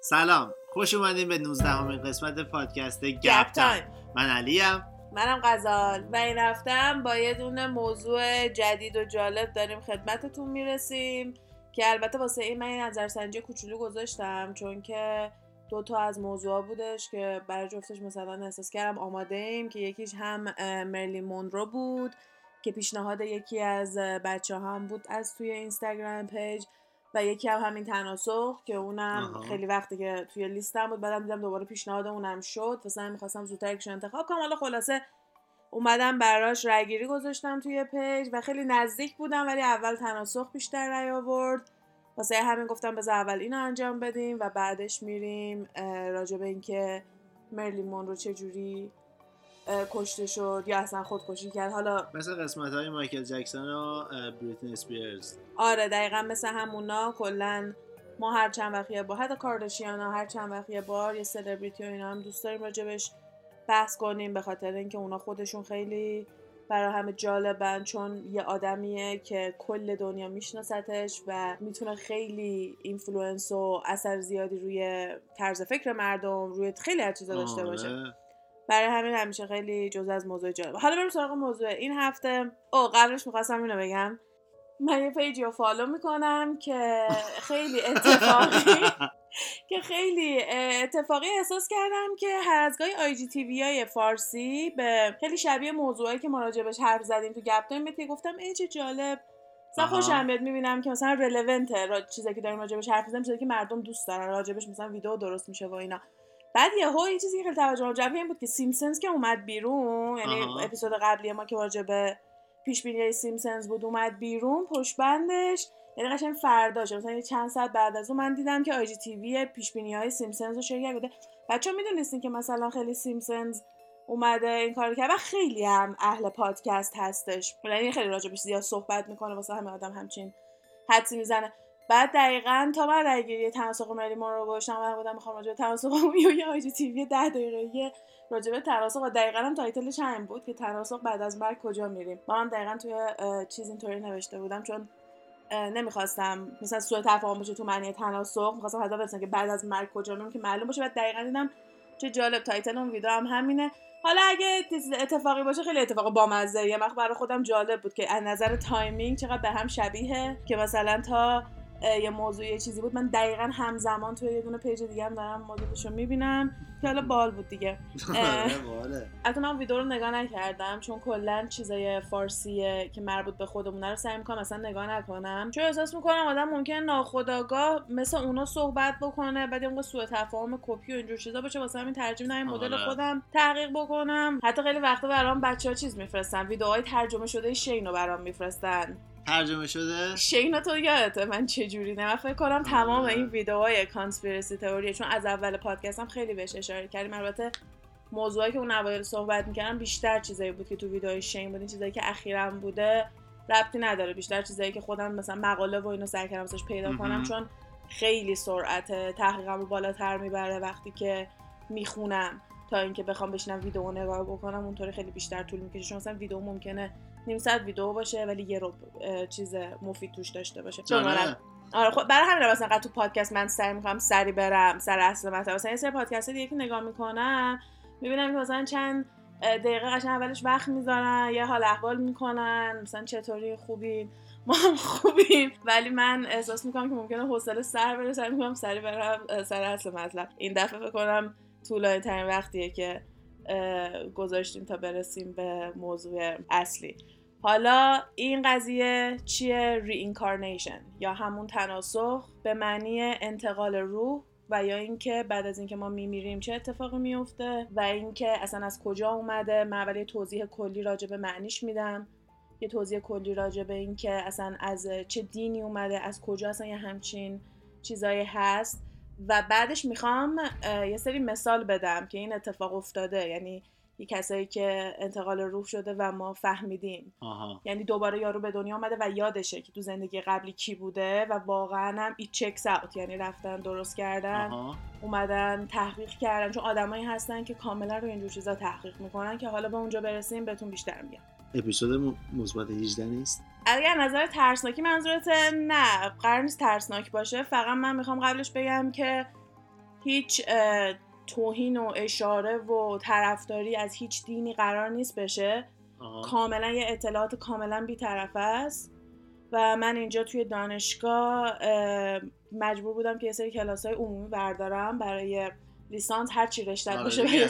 سلام خوش اومدین به نوزدهمین قسمت پادکست گپ time. من علیم. منم غزال. و این هفتم با یه دونه موضوع جدید و جالب داریم خدمتتون می‌رسیم که البته واسه این من یه نظرسنجی کوچولو گذاشتم چون که دو تا از موضوع بودش که برای جفتش مثلا احساس کردم آماده ایم که یکیش هم اه، مرلین مونرو بود که پیشنهاد یکی از بچه هم بود از توی اینستاگرام page و یکی هم همین تناسخ که اونم آها. خیلی وقتی که توی لیستم بود بعدم دیدم دوباره پیشنهاد اونم شد. واسه همین می‌خواستم زودتر یکیشو انتخاب کنم. حالا خلاصه اومدم براش رأیگیری گذاشتم توی پیج و خیلی نزدیک بودم ولی اول تناسخ بیشتر رأی آورد. واسه همین گفتم بذار اول اینو انجام بدیم و بعدش میریم راجع به اینکه مرلین مونرو چجوری اه، کشته شد یا اصلا خودکشی کرد. حالا مثل قسمت های مایکل جکسون و بریتنی اسپیرز آره دقیقا مثل همونا کلا ما هر چند وقت یه بار حتی کارداشیانا هر چند وقت یه بار یه سلبریتی و اینا هم دوست داریم راجبش بحث کنیم به خاطر اینکه اونا خودشون خیلی برای همه جالبن چون یه آدمیه که کل دنیا میشناستش و می‌تونه خیلی influence و اثر زیادی روی طرز فکر مردم روی خیلی از چیزا داشته باشه. آره. برای همین همیشه خیلی جزء از موضوع جالب. حالا بریم سراغ موضوع این هفته. او قبلش می‌خواستم اینو بگم. من یه page ی رو follow می‌کنم که خیلی اتفاقی که خیلی اتفاقی احساس کردم که هر از گاهی IGTV های فارسی به خیلی شبیه موضوعی که ما راجبش حرف زدیم تو گپ time گفتم ای چه جالب. مثلا. خوشم میاد می‌بینم که مثلا relevant ه را... چیزی که داریم راجبش حرف می‌زنیم چیزی که مردم دوست دارن راجبش مثلا ویدیو درست میشه و اینا. بعد یهو یه چیزی که خیلی توجهم جلب این بود که سیمپسونز که اومد بیرون یعنی. اپیزود قبلی ما که راجع به پیش بینی سیمپسونز بود اومد بیرون پشت بندش یعنی قشنگ فرداش مثلا یه چند ساعت بعد از اون من دیدم که IGTV پیش بینی های سیمپسونز رو share کرده. بچه‌ها می‌دونستین که مثلا خیلی سیمپسونز اومده این کار کرد و خیلی هم اهل پادکست هستش. یعنی خیلی راجبش زیاد صحبت می‌کنه واسه همه آدم همچین حدسی می‌زنه. بعد دقیقا تا من رأیگیری تناسخ ملی ما رو گذاشتم و بودم می‌خوام راجع به تناسخ و یه IGTV 10 دقیقه راجع به تناسخ دقیقا هم title ش همین بود که تناسخ بعد از مرگ کجا میریم. ما هم دقیقا توی چیز اینطوری نوشته بودم چون نمی‌خواستم مثلا سوء تفاهم بشه تو معنی تناسخ می‌خواستم حدا برسم که بعد از مرگ کجا میریم که معلوم باشه. بعد دقیقا دیدم چه جالب title اون ویدیو هم همینه. حالا اگه اتفاقی باشه خیلی اتفاق بامزه یه وقت برای خودم جالب بود که از نظر timing چقدر به هم شبیه که مثلا تا یه موضوع یه چیزی بود من دقیقا همزمان توی یه دونه page دیگه هم دارم موضوعش رو می‌بینم که حالا بال بود دیگه. آره، باله. البته من ویدیو رو نگاه نکردم چون کلا چیزای فارسیه که مربوط به خودمونه رو سعی می‌کنم اصلا نگاه نکنم چون احساس می‌کنم آدم ممکن ناخداگاه مثل اونا صحبت بکنه بعد اون سوء تفاهم کپی و اینجور چیزا باشه واسه همین ترجیح میدم مدل آره. خودم تحقیق بکنم حتی خیلی وقتا برام بچه ها چیز میفرستن ویدیوهای ترجمه شده شین رو برام میفرستن ترجمه شده؟ شینا تو یادته من چه جوری؟ نه من فکر کنم تمام آره. این ویدیوهای کانسپیرسی تئوریه چون از اول پادکستم خیلی بهش اشاره کردیم. البته موضوعی که اون اوایل صحبت می‌کردم بیشتر چیزایی بود که تو ویدیوهای شین بود. این چیزایی که اخیرا بوده ربطی نداره. بیشتر چیزایی که خودم مثلا مقاله و اینو سعی کردم ازش پیدا کنم. چون خیلی سرعت تحقیقم رو بالاتر می‌بره وقتی که می‌خونم. تا اینکه بخوام بشینم ویدیو نگاه بکنم اونطوری خیلی بیشتر طول می‌کشه. چون مثلا ویدیو ممکنه نیم ساعت ویدیو باشه ولی یه رو چیز مفید توش داشته باشه. چون آره. آره خب برای همین مثلا تو پادکست من سعی می‌کنم سری برم سر اصل مطلب. مثلا یه سری پادکست دیگه که نگاه می‌کنم می‌بینم که مثلا چند دقیقه قشنگ اولش وقت می‌ذارن یه حال احوال می‌کنن مثلا چطوری خوبین؟ ما هم خوبیم. ولی من احساس می‌کنم که ممکنه حوصله سر بره سعی می‌کنم سری برم سر اصل مطلب. این دفعه بکنم طولانی ترین وقتیه که گذاشتیم تا برسیم به موضوع اصلی. حالا این قضیه چیه؟ Reincarnation یا همون تناسخ به معنی انتقال روح و یا اینکه بعد از اینکه ما میمیریم چه اتفاقی میفته و اینکه اصلا از کجا اومده؟ من اول یه توضیح کلی راجع به معنیش میدم. یه توضیح کلی راجع به اینکه اصلا از چه دینی اومده از کجا اصلا یه همچین چیزایی هست. و بعدش می‌خوام یه سری مثال بدم که این اتفاق افتاده. یعنی یه کسایی که انتقال روح شده و ما فهمیدیم. آها. یعنی دوباره یارو به دنیا آمده و یادشه که تو زندگی قبلی کی بوده و واقعا هم ایت چکس اوت یعنی رفتن درست کردن آها. اومدن تحقیق کردن. چون آدمایی هستن که کاملا رو اینجور چیزا تحقیق می‌کنن که حالا به اونجا برسیم بهتون بیشتر میگم. اپیزود مثبت 18 نیست؟ اگر نظر ترسناکی منظورت نه. قرار نیست ترسناک باشه. فقط من می‌خوام قبلش بگم که هیچ توهین و اشاره و طرفداری از هیچ دینی قرار نیست بشه. آها. کاملا یه اطلاعات کاملا بیطرف است. و من اینجا توی دانشگاه اه، مجبور بودم که یه سری کلاس های عمومی بردارم برای لیسانس. هر چی رشته آره باشه دیگه،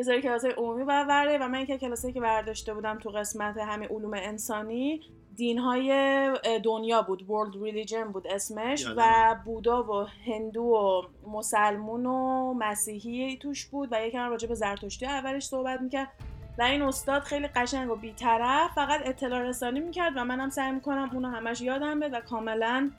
یه سری همه کلاس- عمومی باید برده و من یکی کلاسی که برداشته بودم تو قسمت همین علوم انسانی دین های دنیا بود. World Religion بود اسمش. و بودا و هندو و مسلمون و مسیحی توش بود و یکم راجع به زرتشتی اولش صحبت می‌کرد. و این استاد خیلی قشنگ و بیطرف فقط اطلاع رسانی می‌کرد و منم سعی می‌کنم اونو همش یادم بده و کاملا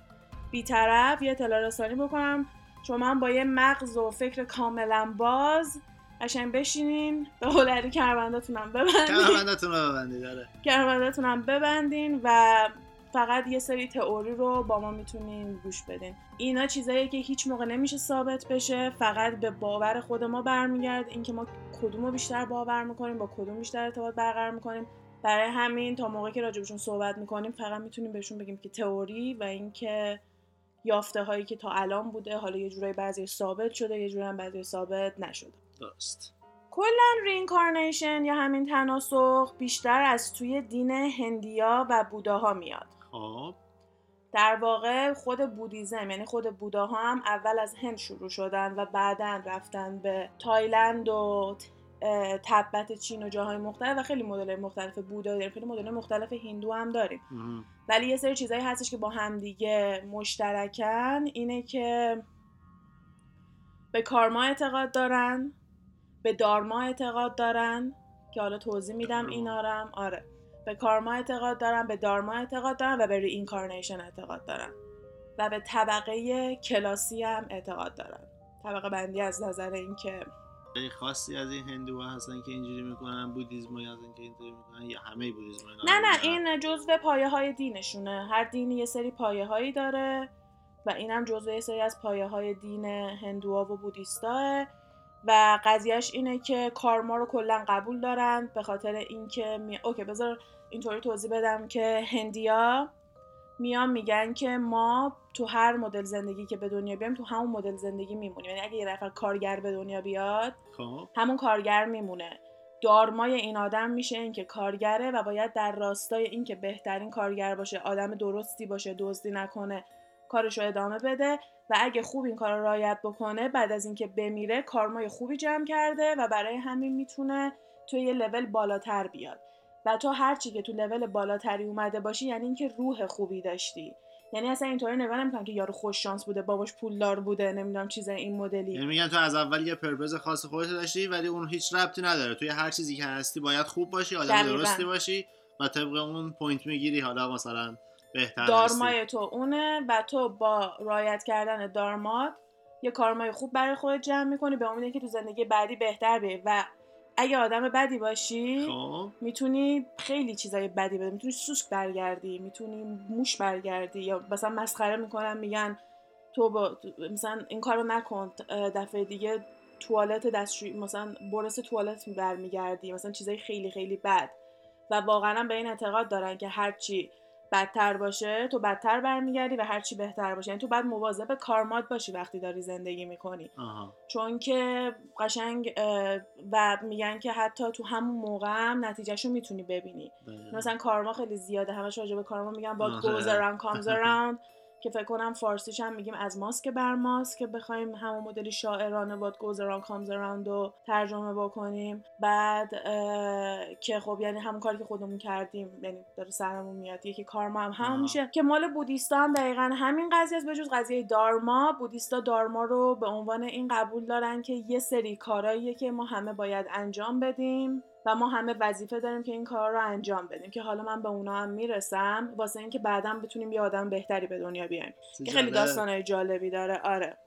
بیطرف یه اطلاع رسانی بکنم. چون من با یه مغز و فکر کاملا باز قشنگ بشینین به هولری کربنداتونم ببندین. کمربندتون رو ببندید داره کربنداتونم ببندین و فقط یه سری تئوری رو با ما می‌تونین گوش بدین. اینا چیزایی که هیچ موقع نمیشه ثابت بشه فقط به باور خود ما برمیگرد. اینکه ما کدوم رو بیشتر باور می‌کنیم با کدوم بیشتر ارتباط برقرار می‌کنیم. برای همین تا موقعی که راجبشون صحبت می‌کنیم فقط می‌تونیم بهشون بگیم که تئوری و اینکه یافته هایی که تا الان بوده حالا یه جورایی بعضی ثابت شده یه جورایی هم بعضی ثابت نشده. درست کلا reincarnation یا همین تناسخ بیشتر از توی دین هندیا و بوداها میاد. خب. در واقع خود Buddhism یعنی خود بوداها هم اول از هند شروع شدن و بعدا رفتن به تایلند و اه، تبت چین و جاهای مختلف و خیلی مدل مختلف بودایی داریم. خیلی مدل مختلف هندو هم داریم. مهم. ولی یه سری چیزایی هستش که با همدیگه مشترکن. اینه که به کارما اعتقاد دارن. به دارما اعتقاد دارن که حالا توضیح میدم اینا هم. آره. به کارما اعتقاد دارن به دارما اعتقاد دارن و به reincarnation اعتقاد دارن. و به طبقه کلاسی هم اعتقاد دارن. طبقه بندی از نظر اینکه خیلی خاصی از این هندوها هستن که اینجوری می‌کنن Buddhism هستن که اینجوری می‌کنن یا همه Buddhism نه نه این جزو پایه های دینشونه. هر دینی یه سری پایه هایی داره و اینم جزو یه سری از پایه های دین هندوها و بودیستاه. و قضیهش اینه که کارما رو کلا قبول دارن به خاطر اینکه می... اوکی بذار اینطوری توضیح بدم که هندیا میان میگن که ما تو هر مدل زندگی که به دنیا بیایم تو همون مدل زندگی میمونیم. یعنی اگه یه نفر کارگر به دنیا بیاد خب. همون کارگر میمونه. دارمای این آدم میشه اینکه کارگره و باید در راستای اینکه بهترین کارگر باشه آدم درستی باشه دزدی نکنه کارش رو ادامه بده. و اگه خوب این کار رو رعایت بکنه بعد از اینکه بمیره کارمای خوبی جمع کرده و برای همین می‌تونه توی یه لول بالاتر بیاد. و تو هرچی که تو لول بالاتری اومده باشی یعنی اینکه روح خوبی داشتی. یعنی اصلا اینطوری نگاه نمی‌کنن که یارو خوش شانس بوده باباش پولدار بوده نمی‌دونم چیز این مدلی. یعنی میگن تو از اول یه پرپز خاص خودت داشتی ولی اون هیچ ربطی نداره. توی هر چیزی که هستی باید خوب باشی آدم. درستی باشی و طبق اون point می‌گیری. حالا مثلا بهتر دارمای هستی تو اونه و تو با رعایت کردن دارمات یه کارمای خوب برای خودت جمع می‌کنی. به امید که تو زندگی بعدی بهتر بیای و اگه آدم بدی باشی خب. می‌تونی خیلی چیزای بدی بده می‌تونی سوسک برگردی می‌تونی موش برگردی یا مثلا مسخره می‌کنن میگن تو با مثلا این کارو نکن دفعه دیگه توالت دستشویی مثلا برس توالت برمیگردی مثلا چیزای خیلی خیلی بد. و واقعا به این اعتقاد دارن که هرچی بدتر باشه تو بدتر برمیگردی و هرچی بهتر باشه. یعنی تو باید مواظب کارمات باشی وقتی داری زندگی می‌کنی. آها. چون که قشنگ و میگن که حتی تو همون موقع هم نتیجهشو می‌تونی ببینی. دقیقاً. مثلا کارما خیلی زیاده همش راجع به کارما میگن با goes around comes around. که فکر کنم فارسیش هم میگیم از ماسک بر ماسک که بخوایم همون مدلی شاعرانه around comes around رو ترجمه بکنیم. بعد که خب یعنی همون کاری که خودمون کردیم یعنی داره سرمون میاد. یکی کارما هم همون. میشه. که مال بودیستا هم دقیقا همین قضیه است به جز قضیه دارما. بودیستا دارما رو به عنوان این قبول دارن که یه سری کاراییه که ما همه باید انجام بدیم. و ما همه وظیفه داریم که این کار رو انجام بدیم که حالا من به اونا هم می‌رسم واسه اینکه بعدا بتونیم یه آدم بهتری به دنیا بیایم که خیلی جالب. داستانهای جالبی داره. آره.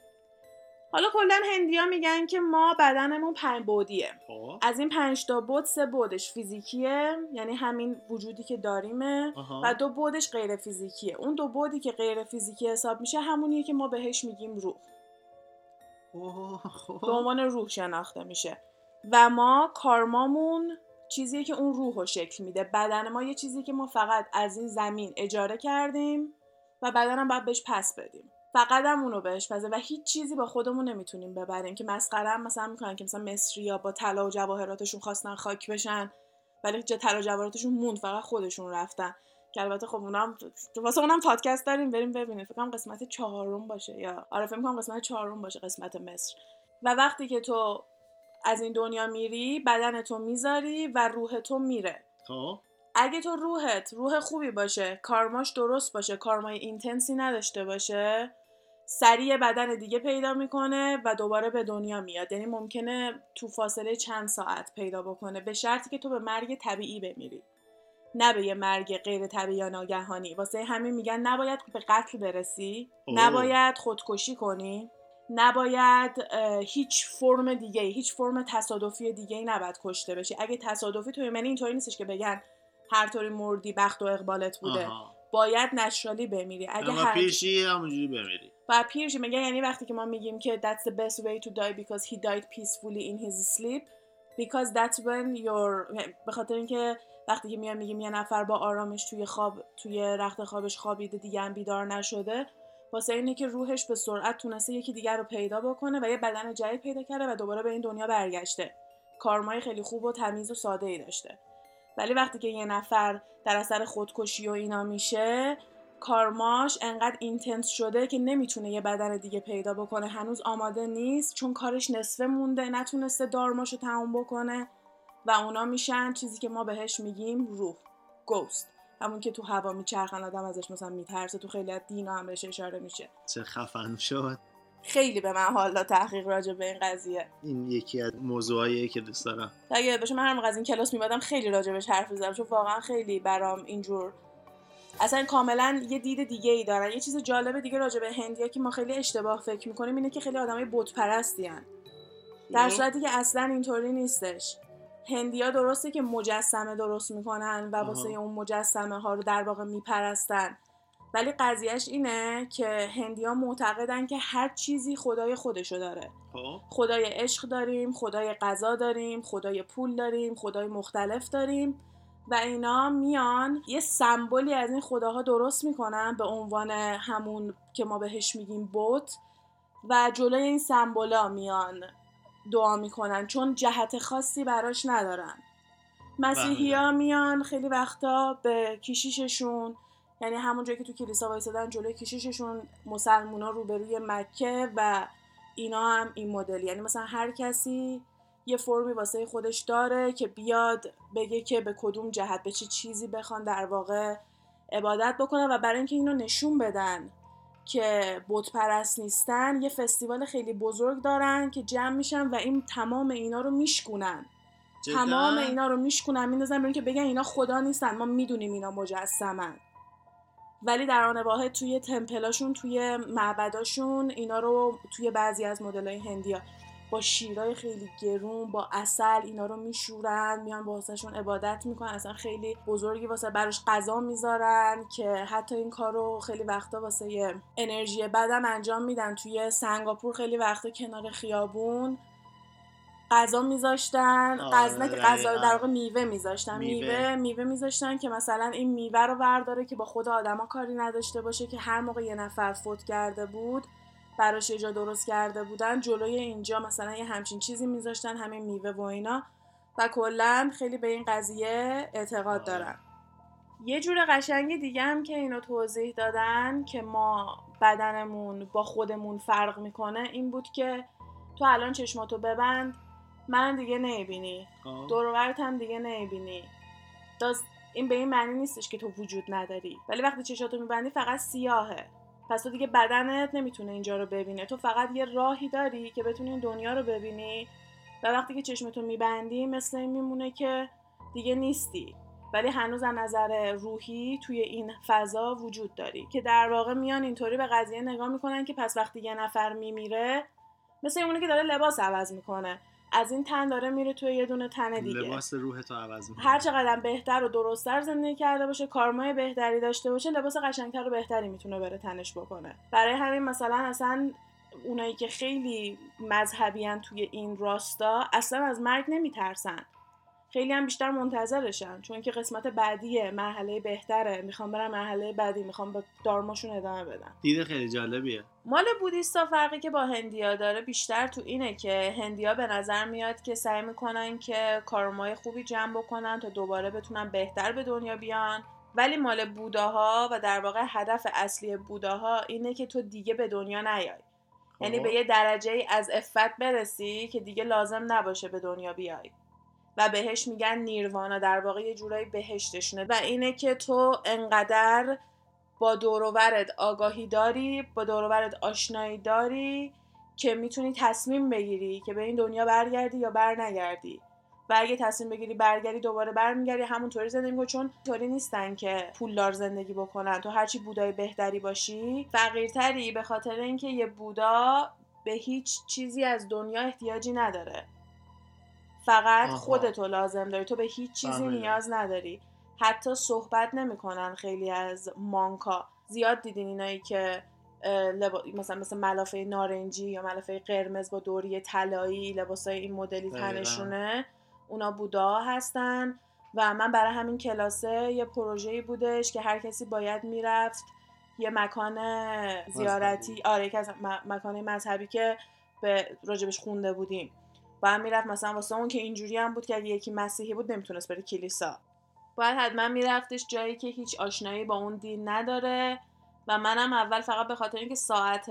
حالا کلا هندیا میگن که ما بدنمون پنج بودیه. خب. از این پنج تا بود سه بودش فیزیکیه یعنی همین وجودی که داریمه. آها. و دو بودش غیر فیزیکیه. اون دو بودی که غیر فیزیکی حساب میشه همونیه که ما بهش میگیم روح. خب. به عنوان روح شناخته میشه. و ما کارمامون چیزیه که اون روح رو شکل میده. بدن ما یه چیزی که ما فقط از این زمین اجاره کردیم و بدنم باید بهش پس بدیم. فقط هم اونو بهش پزه و هیچ چیزی با خودمون نمی‌تونیم ببریم که مسخره هم مثلا می‌کنن که مثلا مصری یا با طلا و جواهراتشون خواستن خاک بشن ولی جا طلا و جواهراتشون موند فقط خودشون رفتن. که البته خب اونم واسه اونم پادکست داریم بریم ببینیم. فکر کنم قسمت چهارم باشه یا آره فکر قسمت چهارم باشه قسمت مصر. و وقتی که تو از این دنیا میری بدن تو می‌ذاری و روح تو میره. خب. اگه تو روحت روح خوبی باشه کارماش درست باشه کارمای اینتنسی نداشته باشه سریع بدن دیگه پیدا می‌کنه و دوباره به دنیا میاد. یعنی ممکنه تو فاصله چند ساعت پیدا بکنه به شرطی که تو به مرگ طبیعی بمیری. نه به یه مرگ غیر طبیعی یا ناگهانی. واسه همین میگن نباید به قتل برسی اوه. نباید خودکشی کنی. نباید هیچ فرم دیگه هیچ فرم تصادفی دیگه ای نباید کشته بشی. اگه تصادفی تو یعنی اینطوری نیستش که بگن هر طوری مردی بخت و اقبالت بوده. آها. باید نشرالی بمیری. اگه اما هر پیشی همونجوری بمیری. و پیرش میگه یعنی وقتی که ما میگیم که that's the best way to die because he died peacefully in his sleep because that's when you're به خاطر اینکه وقتی که میام میگیم یه نفر با آرامش توی خواب توی رخت خوابش خوابیده دیگه هم بیدار نشده واسه اینه که روحش به سرعت تونسته یکی دیگر رو پیدا بکنه و یه بدن جدید پیدا کرده و دوباره به این دنیا برگشته. کارمای خیلی خوب و تمیز و ساده ای داشته. ولی وقتی که یه نفر در اثر خودکشی و اینا میشه کارماش انقدر اینتنس شده که نمی‌تونه یه بدن دیگه پیدا بکنه. هنوز آماده نیست چون کارش نصفه مونده نتونسته دارماشو تموم بکنه و اونا میشن چیزی که ما بهش میگیم روح. گوست همون که تو هوا میچرخن آدم ازش مثلا میترسه تو خیلی از دینا هم بهش اشاره میشه. چه خفن شد. خیلی به من حالا تحقیق راجع به این قضیه. این یکی از موضوعایی که دوست دارم. اگه باشه من هر موقع از این کلاس میمدم خیلی راجبش حرف می‌زدم چون واقعا خیلی برام اینجور اصلا کاملا یه دید دیگه ای دارن. یه چیز جالب دیگه راجع به هندیا که ما خیلی اشتباه فکر می‌کنیم اینه که خیلی آدمای بت پرستی در خب. صورتی که اصلا اینطوری نیستش. هندیا درسته که مجسمه درست می‌کنن و واسه. اون مجسمه ها رو در واقع میپرستن. ولی قضیهش اینه که هندیا معتقدن که هر چیزی خدای خودشو داره. خب. خدای عشق داریم خدای غذا داریم خدای پول داریم خدای مختلف داریم و اینا میان یه سمبولی از این خداها درست می‌کنن به عنوان همون که ما بهش میگیم بت و جلوی این سمبولا میان. دعا می‌کنن چون جهت خاصی براش ندارن. مسیحی ها میان خیلی وقتا به کشیششون یعنی همون جایی که تو کلیسا وایسادن جلوی کشیششون مسلمونا روبروی مکه و اینا هم این مدل. یعنی مثلا هر کسی یه فرمی واسه خودش داره که بیاد بگه که به کدوم جهت به چه چیزی بخوان در واقع عبادت بکنن و برای اینکه اینو نشون بدن. که بت پرست نیستن یه فستیوال خیلی بزرگ دارن که جمع میشن و این تمام اینا رو میشکونن. جدا؟ تمام اینا رو میشکنن میندازن برای اینکه بگن اینا خدا نیستن ما می‌دونیم اینا مجسمن. ولی در آن واحد توی تمپلاشون توی معبداشون اینا رو توی بعضی از مدلای هندیا با شیرای خیلی گرون با اصل اینا رو میشورن میان واسهشون عبادت می‌کنن اصلا خیلی بزرگی واسه براش غذا می‌ذارن که حتی این کار رو خیلی وقتا واسه یه انرژی بدم انجام میدن توی سنگاپور خیلی وقتا کنار خیابون غذا میذاشتن آره، غذا نه که غذا دقیقاً. در واقع میوه میذاشتن میوه. میوه میوه میذاشتن که مثلا این میوه رو برداره که با خود آدما کاری نداشته باشه که هر موقع یه نفر فوت کرده بود براش یه جا درست کرده بودن جلوی اینجا مثلا یه همچین چیزی میذاشتن همین میوه و اینا. و کلا خیلی به این قضیه اعتقاد آره. دارن یه جور قشنگ دیگه هم که اینو توضیح دادن که ما بدنمون با خودمون فرق می‌کنه این بود که تو الان چشماتو ببند من دیگه نمی‌بینی. خب. دور هم دیگه نمی‌بینی. این به این معنی نیستش که تو وجود نداری. ولی وقتی چشاتو میبندی فقط سیاهه. پس تو دیگه بدنت نمی‌تونه اینجا رو ببینه. تو فقط یه راهی داری که بتونی این دنیا رو ببینی و وقتی که چشمتو میبندی مثل این میمونه که دیگه نیستی. ولی هنوز از نظر روحی توی این فضا وجود داری که در واقع میان اینطوری به قضیه نگاه می‌کنن که پس وقتی یه نفر میمیره مثل اونه که داره لباس عوض می‌کنه. از این تن داره میره توی یه دونه تن دیگه. لباس روح تو عوض می‌کنه. هر چقدر بهتر و درستتر زندگی کرده باشه کارمای بهتری داشته باشه لباس قشنگتر و بهتری می‌تونه بره تنش بکنه. برای همین مثلا اصلا اونایی که خیلی مذهبیان توی این راستا اصلا از مرگ نمیترسن. خیلی هم بیشتر منتظرشن چون که قسمت بعدی مرحله بهتره. می‌خوام برم مرحله بعدی می‌خوام به دارماشون ادامه بدم. دید خیلی جالبیه. مال بودیستا فرقی که با هندیا داره بیشتر تو اینه که هندیا به نظر میاد که سعی می‌کنن که کارمای خوبی جمع بکنن تا دوباره بتونن بهتر به دنیا بیان. ولی مال بوداها و در واقع هدف اصلی بوداها اینه که تو دیگه به دنیا نیای. یعنی به یه درجه از افت برسی که دیگه لازم نباشه به دنیا بیای. و بهش میگن نیروانا. در واقع یه جورایی بهشتشونه. و اینه که تو انقدر با دوروورت آگاهی داری با دوروورت آشنایی داری که می‌تونی تصمیم بگیری که به این دنیا برگردی یا بر نگردی و اگه تصمیم بگیری برگردی دوباره برمیگردی همونطوری زندگی کن چون طوری نیستن که پولدار زندگی بکنن. تو هرچی بودای بهتری باشی فقیرتری به خاطر اینکه یه بودا به هیچ چیزی از دنیا احتیاجی نداره. فقط آها. خودتو لازم داری تو به هیچ چیزی. نیاز نداری حتی صحبت نمی‌کنن خیلی از مانکا زیاد دیدین اینایی که لبا... مثلا مثل ملافه نارنجی یا ملافه قرمز با دوری طلایی لباسای این مدلی. تنشونه اونا بودا هستن و من برای همین کلاسه یه پروژه‌ای بودش که هر کسی باید می‌رفت یه مکان زیارتی مذهبی. آره یکی از م- مکان مذهبی که به راجبش خونده بودیم باید می‌رفت مثلا واسه اون که اینجوری هم بود که اگه یکی مسیحی بود نمی‌تونست بره کلیسا. باید حتما میرفتش جایی که هیچ آشنایی با اون دین نداره و منم اول فقط به خاطر اینکه ساعت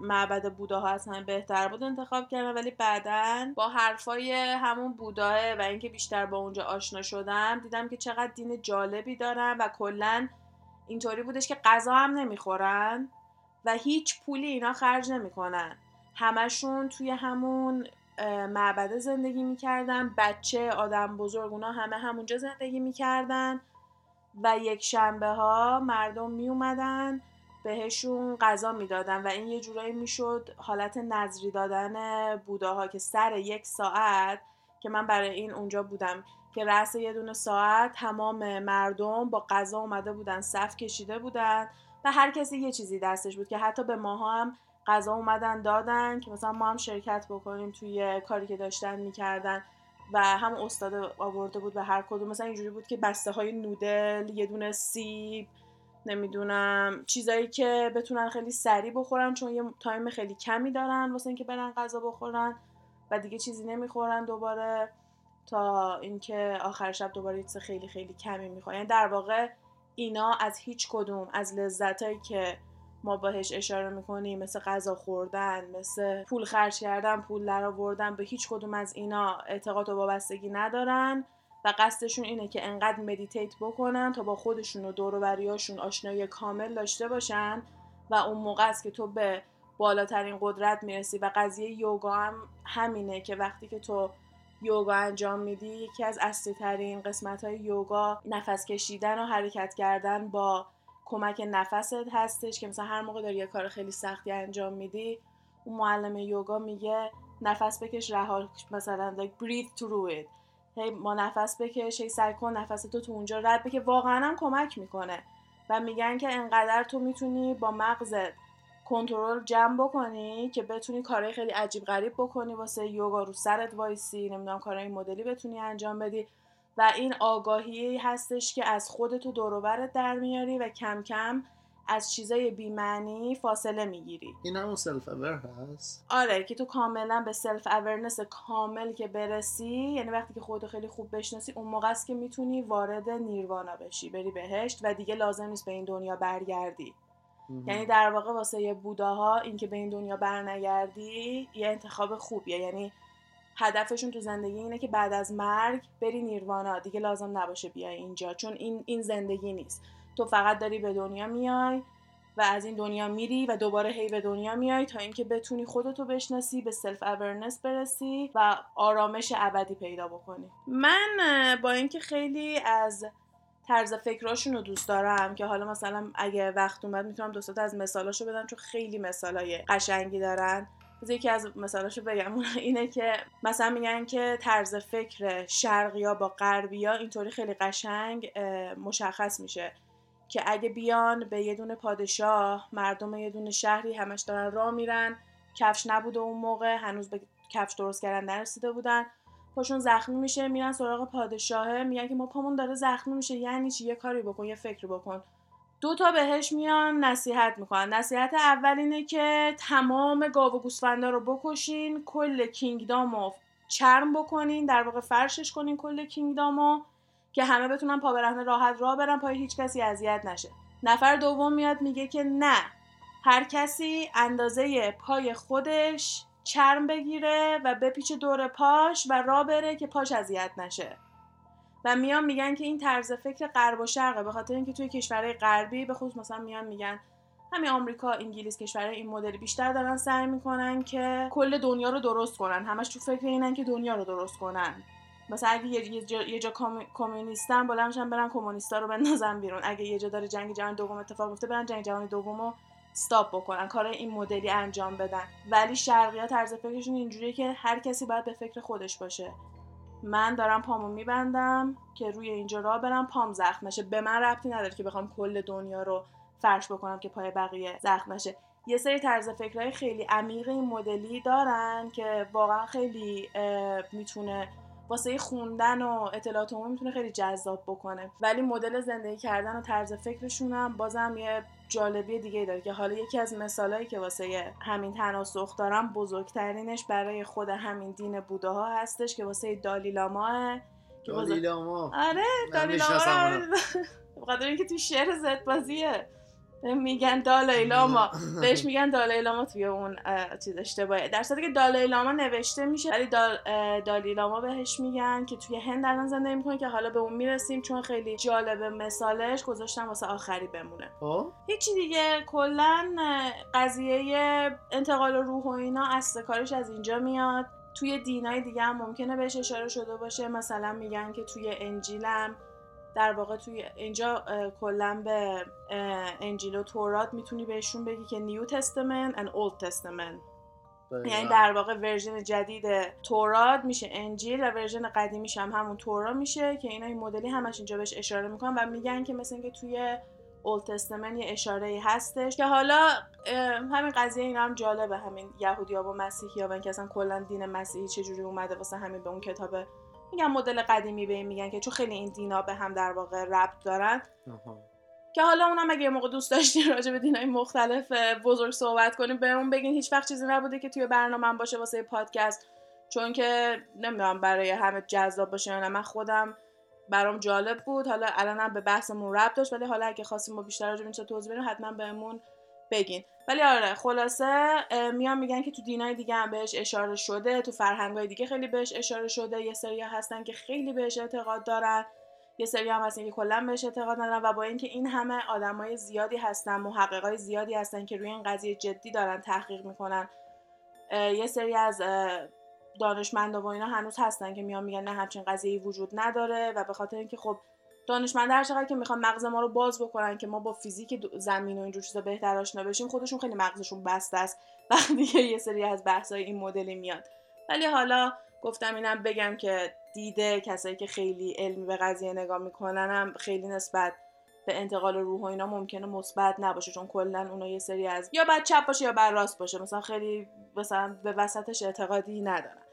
معبد بوداها از همه بهتر بود انتخاب کردم ولی بعدا با حرفای همون بوداه و اینکه بیشتر با اونجا آشنا شدم دیدم که چقدر دین جالبی دارن و کلا اینطوری بودش که غذا هم نمی‌خورن و هیچ پولی اینا خرج نمی‌کنن. همشون توی همون معبده زندگی می‌کردن بچه آدم بزرگ اونا همه همونجا زندگی می‌کردن و یک شنبه ها مردم می اومدن بهشون غذا می‌دادن و این یه جورایی می‌شد حالت نظری دادن بوداها که سر یک ساعت که من برای این اونجا بودم که رأس یه دونه ساعت تمام مردم با غذا اومده بودن صف کشیده بودن و هر کسی یه چیزی دستش بود که حتی به ماها هم غذا اومدن دادن که مثلا ما هم شرکت بکنیم توی کاری که داشتن می‌کردن و هم استاد آورده بود به هر کدوم. مثلا اینجوری بود که بسته های نودل یه دونه سیب نمی‌دونم چیزایی که بتونن خیلی سریع بخورن چون یه تایم خیلی کمی دارن واسه اینکه برن غذا بخورن و دیگه چیزی نمی‌خورن دوباره تا اینکه آخر شب دوباره چیز خیلی خیلی کمی می‌خورن. یعنی در واقع اینا از هیچ کدوم از لذتایی که ما باهش اشاره می‌کنیم مثل غذا خوردن مثل پول خرج کردن پول در آوردن به هیچ کدوم از اینا اعتقاد و وابستگی ندارن و قصدشون اینه که انقدر مدیتیت بکنن تا با خودشون و دور بریاشون آشنایی کامل داشته باشن و اون موقع است که تو به بالاترین قدرت می‌رسی و قضیه یوگا هم همینه که وقتی که تو یوگا انجام میدی یکی از اصلی ترین قسمت های یوگا نفس کشیدن و حرکت کردن با کمک نفست هستش که مثلا هر موقع داری یه کار خیلی سختی انجام میدی اون معلم یوگا میگه نفس بکش رها مثلا like breathe through it. هی ما نفس بکش هی سعی کن نفس تو تو اونجا رد بکه واقعا هم کمک می‌کنه و میگن که انقدر تو می‌تونی با مغزت کنترل جمع بکنی که بتونی کارهای خیلی عجیب غریب بکنی واسه یوگا رو سرت وایسی نمی‌دونم کارهای مدلی بتونی انجام بدی. و این آگاهی هستش که از خودت و دوروبرت در میاری و کم کم از چیزای بیمعنی فاصله می‌گیری. این همون self-aware هست؟ آره که تو کاملا به self-awareness کامل که برسی یعنی وقتی که خودتو خیلی خوب بشناسی اون موقع است که می‌تونی وارد نیروانا بشی بری بهشت و دیگه لازم نیست به این دنیا برگردی. یعنی در واقع واسه بوداها اینکه به این دنیا برنگردی یه انتخاب خوبیه. یعنی هدفشون تو زندگی اینه که بعد از مرگ بری نیروانا. دیگه لازم نباشه بیای اینجا چون این این زندگی نیست. تو فقط داری به دنیا میای و از این دنیا میری و دوباره هی به دنیا میای تا اینکه بتونی خودتو بشناسی به self-awareness برسی و آرامش ابدی پیدا بکنی. من با اینکه خیلی از طرز فکراشون رو دوست دارم که حالا مثلا اگه وقت اومد می‌تونم دو تا از مثالاشو بدم چون خیلی مثالای قشنگی دارن. بذار یکی از مثالاشو بگم. اینه که مثلا میگن که طرز فکر شرقیا با غربیا اینطوری خیلی قشنگ مشخص میشه که اگه بیان به یه دونه پادشاه مردم یه دونه شهری همش دارن راه میرن کفش نبوده اون موقع هنوز به کفش درست کردن نرسیده بودن. پاشون زخمی میشه میرن سراغ پادشاهه میگن که ما پامون داره زخمی میشه یعنی چی؟ یه کاری بکن یه فکر بکن. دو تا بهش میان نصیحت می‌کنن. نصیحت اول اینه که تمام گاو و گوسفندا رو بکشین کل کینگدام رو چرم بکنین در واقع فرشش کنین کل کینگدامو که همه بتونن پا برهنه راحت راه برن پای هیچ کسی اذیت نشه. نفر دوم میاد میگه که نه هر کسی اندازه پای خودش چرم بگیره و بپیچه دور پاش و راه بره که پاش اذیت نشه. و میان میگن که این طرز فکر غرب و شرقه. به خاطر اینکه توی کشورهای غربی به خصوص مثلا میان میگن همین آمریکا انگلیس کشورهای این مدلی بیشتر دارن سعی می‌کنن که کل دنیا رو درست کنن. همش تو فکر اینن که دنیا رو درست کنن. مثلا اگه یه جا, یه جا کمونیستن برن کمونیستا رو بندازن بیرون. اگه یه جا داره جنگ جهانی دوم اتفاق میفته برن جنگ جهانی دومو استاپ بکنن کار این مدلی انجام بدن. ولی شرقی طرز فکرشون اینجوریه که هر کسی باید به فکر خودش باشه. من دارم پامو میبندم که روی اینجا راه برم پام زخم نشه به من ربطی نداره که بخوام کل دنیا رو فرش بکنم که پای بقیه زخم نشه یه سری طرز فکرهای خیلی عمیق این مدلی دارن که واقعا خیلی می‌تونه واسه خوندن و اطلاعات عمومی می‌تونه خیلی جذاب بکنه. ولی مدل زندگی کردن و طرز فکرشون هم بازم یه جالبی دیگه داره که حالا یکی از مثالهایی که واسه همین تناسخ دارم بزرگترینش برای خود همین دین بودا هستش که واسه دالیلاما دالیلاما. آره دالیلاما بخاطر اینکه تو شعر زد بازیه میگن دالای لاما بهش میگن دالای لاما توی اون چیز اشتباهه در صورتی که دالای لاما نوشته میشه ولی دال دالی لاما بهش میگن که توی هند الان زندگی می‌کنه که حالا به اون می‌رسیم چون خیلی جالبه مثالش گذاشتم واسه آخری بمونه. خب. هیچی دیگه. کلا قضیه انتقال روح و اینا اصل کارش از اینجا میاد. توی دینای دیگه هم ممکنه بهش اشاره شده باشه. مثلا میگن که توی انجیلم در واقع توی اینجا کلا به انجیل و تورات می‌تونی بهشون بگی که New Testament and Old Testament. یعنی در واقع version جدید تورات میشه انجیل و version قدیمیش هم همون تورات میشه که اینا این مدلی همش اینجا بهش اشاره می‌کنن و میگن که مثل اینکه توی Old Testament یه اشاره ای هستش که حالا همین قضیه اینا هم جالبه همین یهودی ها و مسیحی ها که اصلا کلا دین مسیحی چجوری اومده واسه همین به اون کتاب میگن مدل قدیمی به این میگن که چون خیلی این دینا به هم در واقع ربط دارن. که حالا اونم اگه یه موقع دوست داشتین راجع به دینای مختلف بزرگ صحبت کنیم به اون بگین هیچ وقت چیزی نبوده که توی برنامه باشه واسه پادکست. چون که نمی‌دونم برای همه جذاب باشه یا نه. من خودم برام جالب بود. حالا الانم به بحثمون ربط داشت ولی حالا اگه خواستیم ما بیشتر راجع به توضیح بدیم حتما بهمون بگین. ولی آره خلاصه میان میگن که تو دینای دیگه هم بهش اشاره شده تو فرهنگای دیگه خیلی بهش اشاره شده. یه سری هستن که خیلی بهش اعتقاد دارن. یه سری هم هستن که کلا بهش اعتقاد ندارن و با اینکه این همه آدمای زیادی هستن محققای زیادی هستن که روی این قضیه جدی دارن تحقیق می‌کنن. یه سری از دانشمندا و اینا هنوز هستن که میان میگن نه همچین قضیه وجود نداره و به خاطر اینکه خب دانشمند هر چقدر که می‌خوان مغز ما رو باز بکنن که ما با فیزیک زمین و اینجور چیزا بهتر آشنا بشیم خودشون خیلی مغزشون بسته است. وقتی که یه سری از بحثای این مدلی میاد. ولی حالا گفتم اینم بگم که دیده کسایی که خیلی علمی به قضیه نگاه می‌کنن هم خیلی نسبت به انتقال روح و اینا ممکنه مثبت نباشه چون کلا اونا یه سری از یا بعد چپ باشه یا بعد راست باشه. مثلا خیلی مثلا به وسطش اعتقادی ندارن.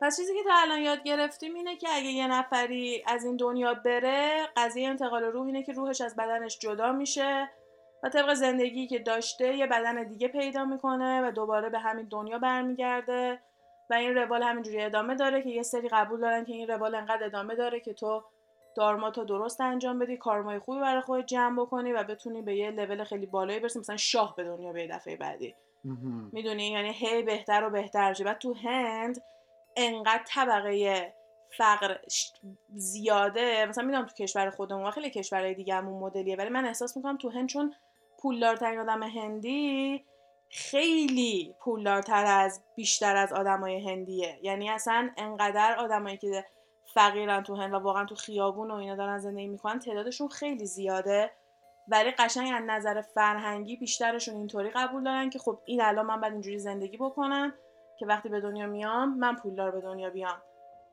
پس چیزی که تا الان یاد گرفتیم اینه که اگه یه نفری از این دنیا بره قضیه انتقال روح اینه که روحش از بدنش جدا میشه و طبق زندگی که داشته یه بدن دیگه پیدا می‌کنه و دوباره به همین دنیا برمیگرده و این روال همینجوری ادامه داره که یه سری قبول دارن که این روال انقدر ادامه داره که تو دارماتو درست انجام بدی کارمای خوبی برای خودت جمع بکنی و بتونی به یه لول خیلی بالایی برسی مثلا شاه به دنیا به دفعه بعدی. می‌دونی؟ یعنی هی بهتر و بهتر شه بعد تو هند انقدر طبقه فقر زیاده. مثلا می‌دونم تو کشور خودمون و خیلی کشورهای دیگه همون مدلیه ولی من احساس می‌کنم تو هند چون پولدارترین آدم هندی خیلی پولدارتر از بیشتر از آدمای هندیه. یعنی اصلا انقدر آدمایی که فقیرن تو هند و واقعا تو خیابون و اینا دارن زندگی می‌کنن تعدادشون خیلی زیاده. ولی قشنگ از نظر فرهنگی بیشترشون اینطوری قبول دارن که خب این الان من باید اینجوری زندگی بکنم. که وقتی به دنیا میام من پولدار به دنیا بیام.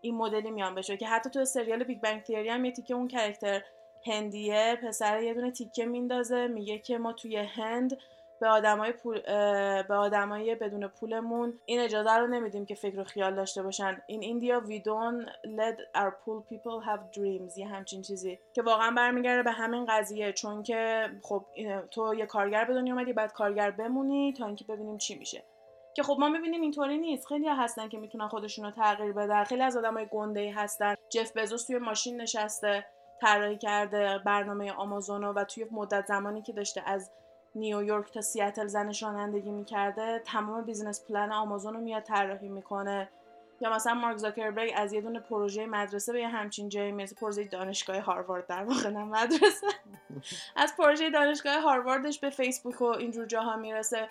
این مدلی میام بشه که حتی تو سریال Big Bang Theory هم یه تیکه اون character هندیه پسر یه دونه تیکه میندازه میگه که ما توی هند به آدمای پول به آدمای بدون پولمون این اجازه رو نمیدیم که فکر و خیال داشته باشن. این ایندیا we don't let our poor people have dreams. یه همچین چیزی که واقعا برمیگرده به همین قضیه. چون که خب تو یه کارگر به دنیا اومدی بعد کارگر بمونی تا اینکه ببینیم چی میشه. که خب ما می‌بینیم اینطوری نیست. خیلی هستن که می‌تونن خودشون رو تغییر بدن. خیلی از آدمای گنده ای هستن. جف بزوس توی ماشین نشسته طراحی کرده برنامه آمازون و توی مدت زمانی که داشته از نیویورک تا سیاتل زنش رانندگی می‌کرده تمام business plan آمازون رو میاد طراحی می‌کنه. یا مثلا مارک زاکربرگ از یه دونه پروژه مدرسه به یه همچین جایی می‌رسه. پروژه دانشگاه هاروارد در واقع نه مدرسه. از پروژه دانشگاه هارواردش به فیسبوک و اینجور جاها می‌رسه.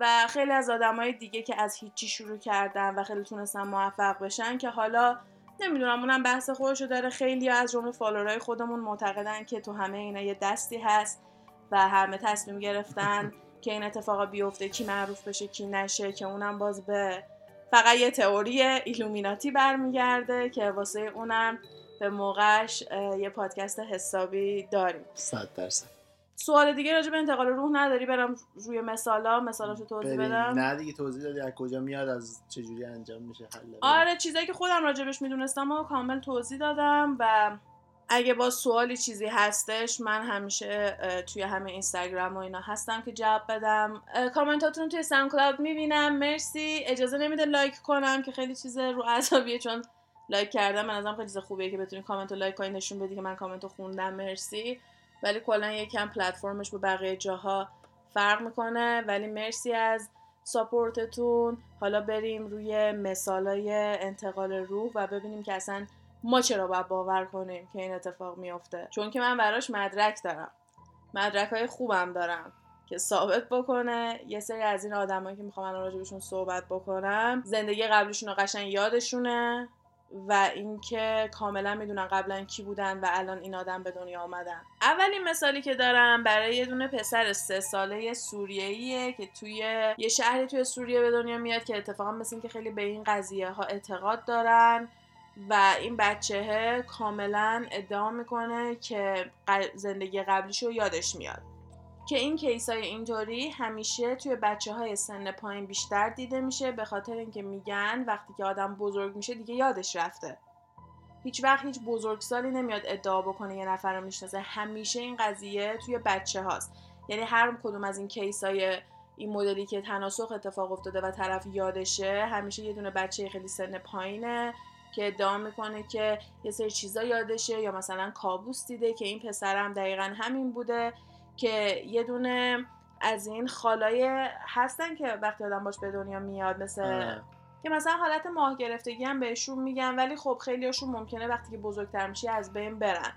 و خیلی از آدمای دیگه که از هیچی شروع کردن و خیلی تونستن موفق بشن که حالا نمی‌دونم اونم بحث خودشو داره. خیلی از جمله follower ای خودمون معتقدن که تو همه اینا یه دستی هست و همه تصمیم گرفتن که این اتفاق بیفته کی معروف بشه کی نشه که اونم باز به فقط یه تئوری ایلومیناتی برمیگرده که واسه اونم به موقعش یه پادکست حسابی داریم. صد درصد. سوال دیگه راجع به انتقال روح نداری برم روی مثالا مثالاشو توضیح بدم؟ نه دیگه توضیح دادی از کجا میاد از چجوری انجام میشه حل آره چیزایی که خودم راجبش می‌دونستم و کامل توضیح دادم و اگه با سوالی چیزی هستش من همیشه توی همه اینستاگرام و اینا هستم که جواب بدم. کامنتاتون توی SoundCloud می‌بینم. مرسی. اجازه نمیده like کنم که خیلی چیز رو عصبیه چون like کردم. من ازم خیلی چیز خوبیه که بتونی کامنت و like کنی نشون بدی که من کامنت رو خوندم. مرسی. ولی کلا یکم پلتفرمش با بقیه جاها فرق می‌کنه. ولی مرسی از support تون. حالا بریم روی مثالای انتقال روح و ببینیم که اصلا ما چرا باید باور کنیم که این اتفاق میافته. چون که من براش مدرک دارم. مدرک های خوبم دارم که ثابت بکنه. یه سری از این آدمایی که می‌خوام الان راجبشون صحبت بکنم زندگی قبلشون رو قشنگ یادشونه. و اینکه کاملا می‌دونن قبلا کی بودن و الان این آدم به دنیا آمدن. اولین مثالی که دارم برای یه دونه پسر سه ساله سوریهیه که توی یه شهری توی سوریه به دنیا میاد که اتفاقا مثل که خیلی به این قضیه ها اعتقاد دارن و این بچه کاملا ادعا می‌کنه که زندگی قبلیش رو یادش میاد. که این کیس های اینطوری همیشه توی بچه های سن پایین بیشتر دیده میشه به خاطر اینکه میگن وقتی که آدم بزرگ میشه دیگه یادش رفته. هیچ وقت هیچ بزرگسالی نمیاد ادعا بکنه یه نفر رو می‌شناسه. همیشه این قضیه توی بچه هاست یعنی هر کدوم از این کیس های این مدلی که تناسخ اتفاق افتاده و طرف یادشه همیشه یه دونه بچه خیلی سن پایینه که ادعا می‌کنه که یه سری چیزا یادشه یا مثلا کابوس دیده که این پسرم دقیقا همین بوده. که یه دونه از این خالای هستن که وقتی آدم باش به دنیا میاد مثل که مثلا حالت ماه گرفتگی هم بهشون میگن ولی خب خیلیاشون ممکنه وقتی که بزرگتر میشه از بین برن.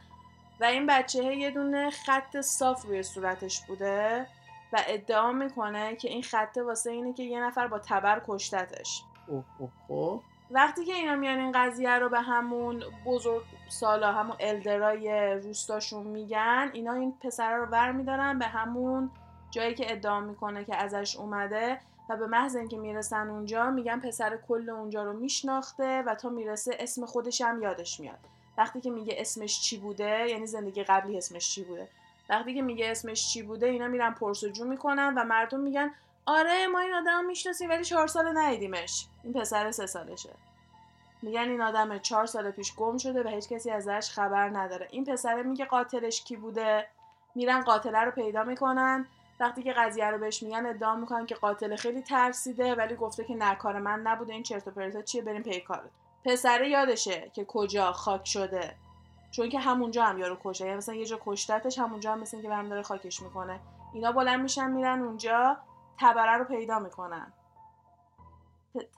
و این بچه یه دونه خط صاف روی صورتش بوده و ادعا می‌کنه که این خطه واسه اینه که یه نفر با تبر کشتتش. اوه اوه اوه. وقتی که اینا میان این قضیه رو به همون بزرگ سالا همون الدرای روستاشون میگن اینا این پسر رو ور میدارن به همون جایی که ادعا می‌کنه که ازش اومده و به محض اینکه می‌رسن اونجا میگن پسر کل اونجا رو میشناخته و تا می‌رسه اسم خودش هم یادش میاد. وقتی که میگه اسمش چی بوده یعنی زندگی قبلی اسمش چی بوده؟ وقتی که میگه اسمش چی بوده اینا میرن پرسجو می‌کنن و مردم میگن آره ما این آدم می‌شناسیم ولی چهار سال ندیدیمش. این پسر سه سالشه. میگن این آدم چهار سال پیش گم شده و هیچ کسی ازش خبر نداره. این پسره میگه قاتلش کی بوده؟ میرن قاتله رو پیدا می‌کنن. وقتی که قضیه رو بهش میگن ادعا می‌کنن که قاتل خیلی ترسیده ولی گفته که نکار من نبوده. این چرت و پرتا چیه؟ بریم پی کارت پسره یادشه که کجا خاک شده. چون که همونجا هم یارو کشه یعنی مثلا یه جا کشتتش همونجا هم مثل که برم داره خاکش می‌کنه. اینا بلند میشن میرن اونجا. تبره رو پیدا می‌کنن.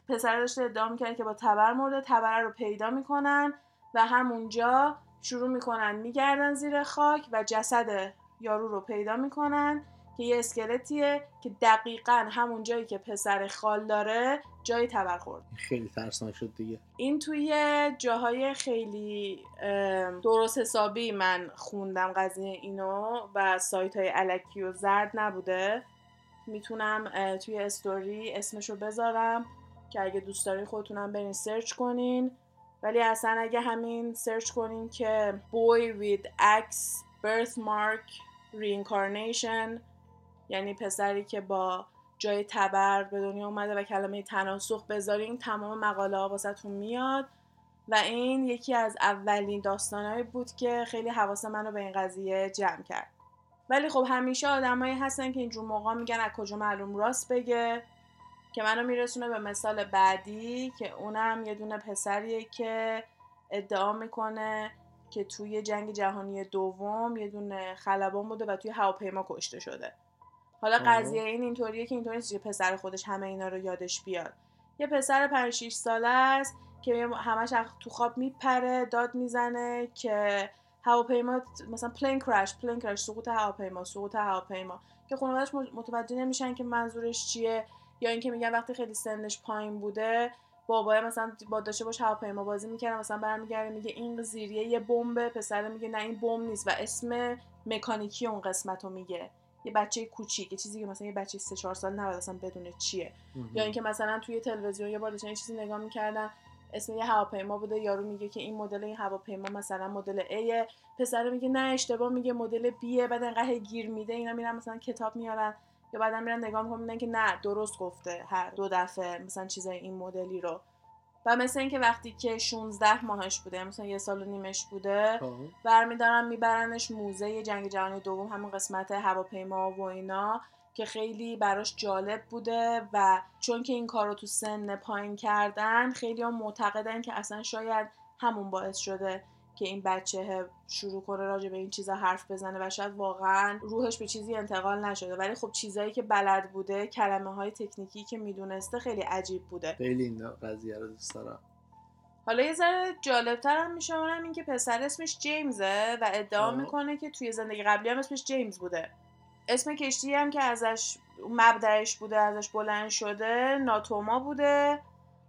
پسر داشته ادعا می‌کنن که با تبر مرده تبره رو پیدا می‌کنن و همونجا شروع می‌کنن میگردن زیر خاک و جسد یارو رو پیدا می‌کنن که یه اسکلتیه که دقیقا همون جایی که پسر خال داره جای تبر خورد. خیلی ترسناک شد دیگه. این توی جاهای خیلی درست حسابی من خوندم قضیه اینو و سایت های علکی و زرد نبوده. می‌تونم توی استوری اسمشو بذارم که اگه دوست دارین خودتونم برین سرچ کنین. ولی اصلا اگه همین سرچ کنین که boy with axe birthmark reincarnation یعنی پسری که با جای تبر به دنیا اومده و کلمه تناسخ بذارین تمام مقاله ها واسهتون میاد. و این یکی از اولین داستانهایی بود که خیلی حواس منو به این قضیه جمع کرد. ولی خب همیشه آدمایی هستن که اینجور موقع میگن از کجا معلوم راست بگه که منو میرسونه به مثال بعدی که اونم یه دونه پسریه که ادعا می‌کنه که توی جنگ جهانی دوم یه دونه خلبان بوده و توی هواپیما کشته شده. حالا قضیه این اینطوریه که اینطوری نیست پسر خودش همه اینا رو یادش بیاد. یه پسر 5 6 ساله است که همش تو خواب میپره داد می‌زنه که هواپیما مثلا پلین کرش پلین کرش سقوط هواپیما سقوط هواپیما. که خانواده‌اش متوجه نمیشن که منظورش چیه یا اینکه میگن وقتی خیلی سنش پایین بوده بابای مثلا با داشته باش هواپیما بازی می‌کردن مثلا برمیگرده میگه این زیریه یه بمب پسر میگه نه این بمب نیست. و اسم مکانیکی اون قسمت رو میگه. یه بچه کوچیک یه چیزی که مثلا یه بچه 3 4 سال نباید اصلا بدونه چیه. یا اینکه مثلا توی تلویزیون یه بار داشتن چیزی نگاه می‌کردن. اسم یه هواپیما بوده یارو میگه که این مدل این هواپیما مثلا مدل A پسر میگه نه اشتباه میگه مدل B بعد انقدر گیر میده اینا میرن مثلا کتاب میارن یا بعدا میرن نگاه می‌کنن که نه درست گفته هر دو دفعه مثلا چیزای این مدلی رو. و مثل اینکه وقتی که 16 ماهش بوده مثلا یه سال و نیمش بوده خب. برمیدارن میبرنش موزه جنگ جهانی دوم همون قسمت هواپیما و اینا. که خیلی براش جالب بوده و چون که این کار رو تو سن پایین کردن خیلی هم معتقدن که اصلا شاید همون باعث شده که این بچه شروع کنه راجع به این چیزا حرف بزنه و شاید واقعا روحش به چیزی انتقال نشده. ولی خب چیزایی که بلد بوده کلمه های تکنیکی که می‌دونسته خیلی عجیب بوده. خیلی این قضیه رو دوست دارم. حالا یه ذره جالبتر هم میشه اونم این که پسر اسمش جیمزه و ادعا می‌کنه که توی زندگی قبلی هم اسمش جیمز بوده. اسم کشتی هم که ازش مبدعش بوده ازش بلند شده ناتوما بوده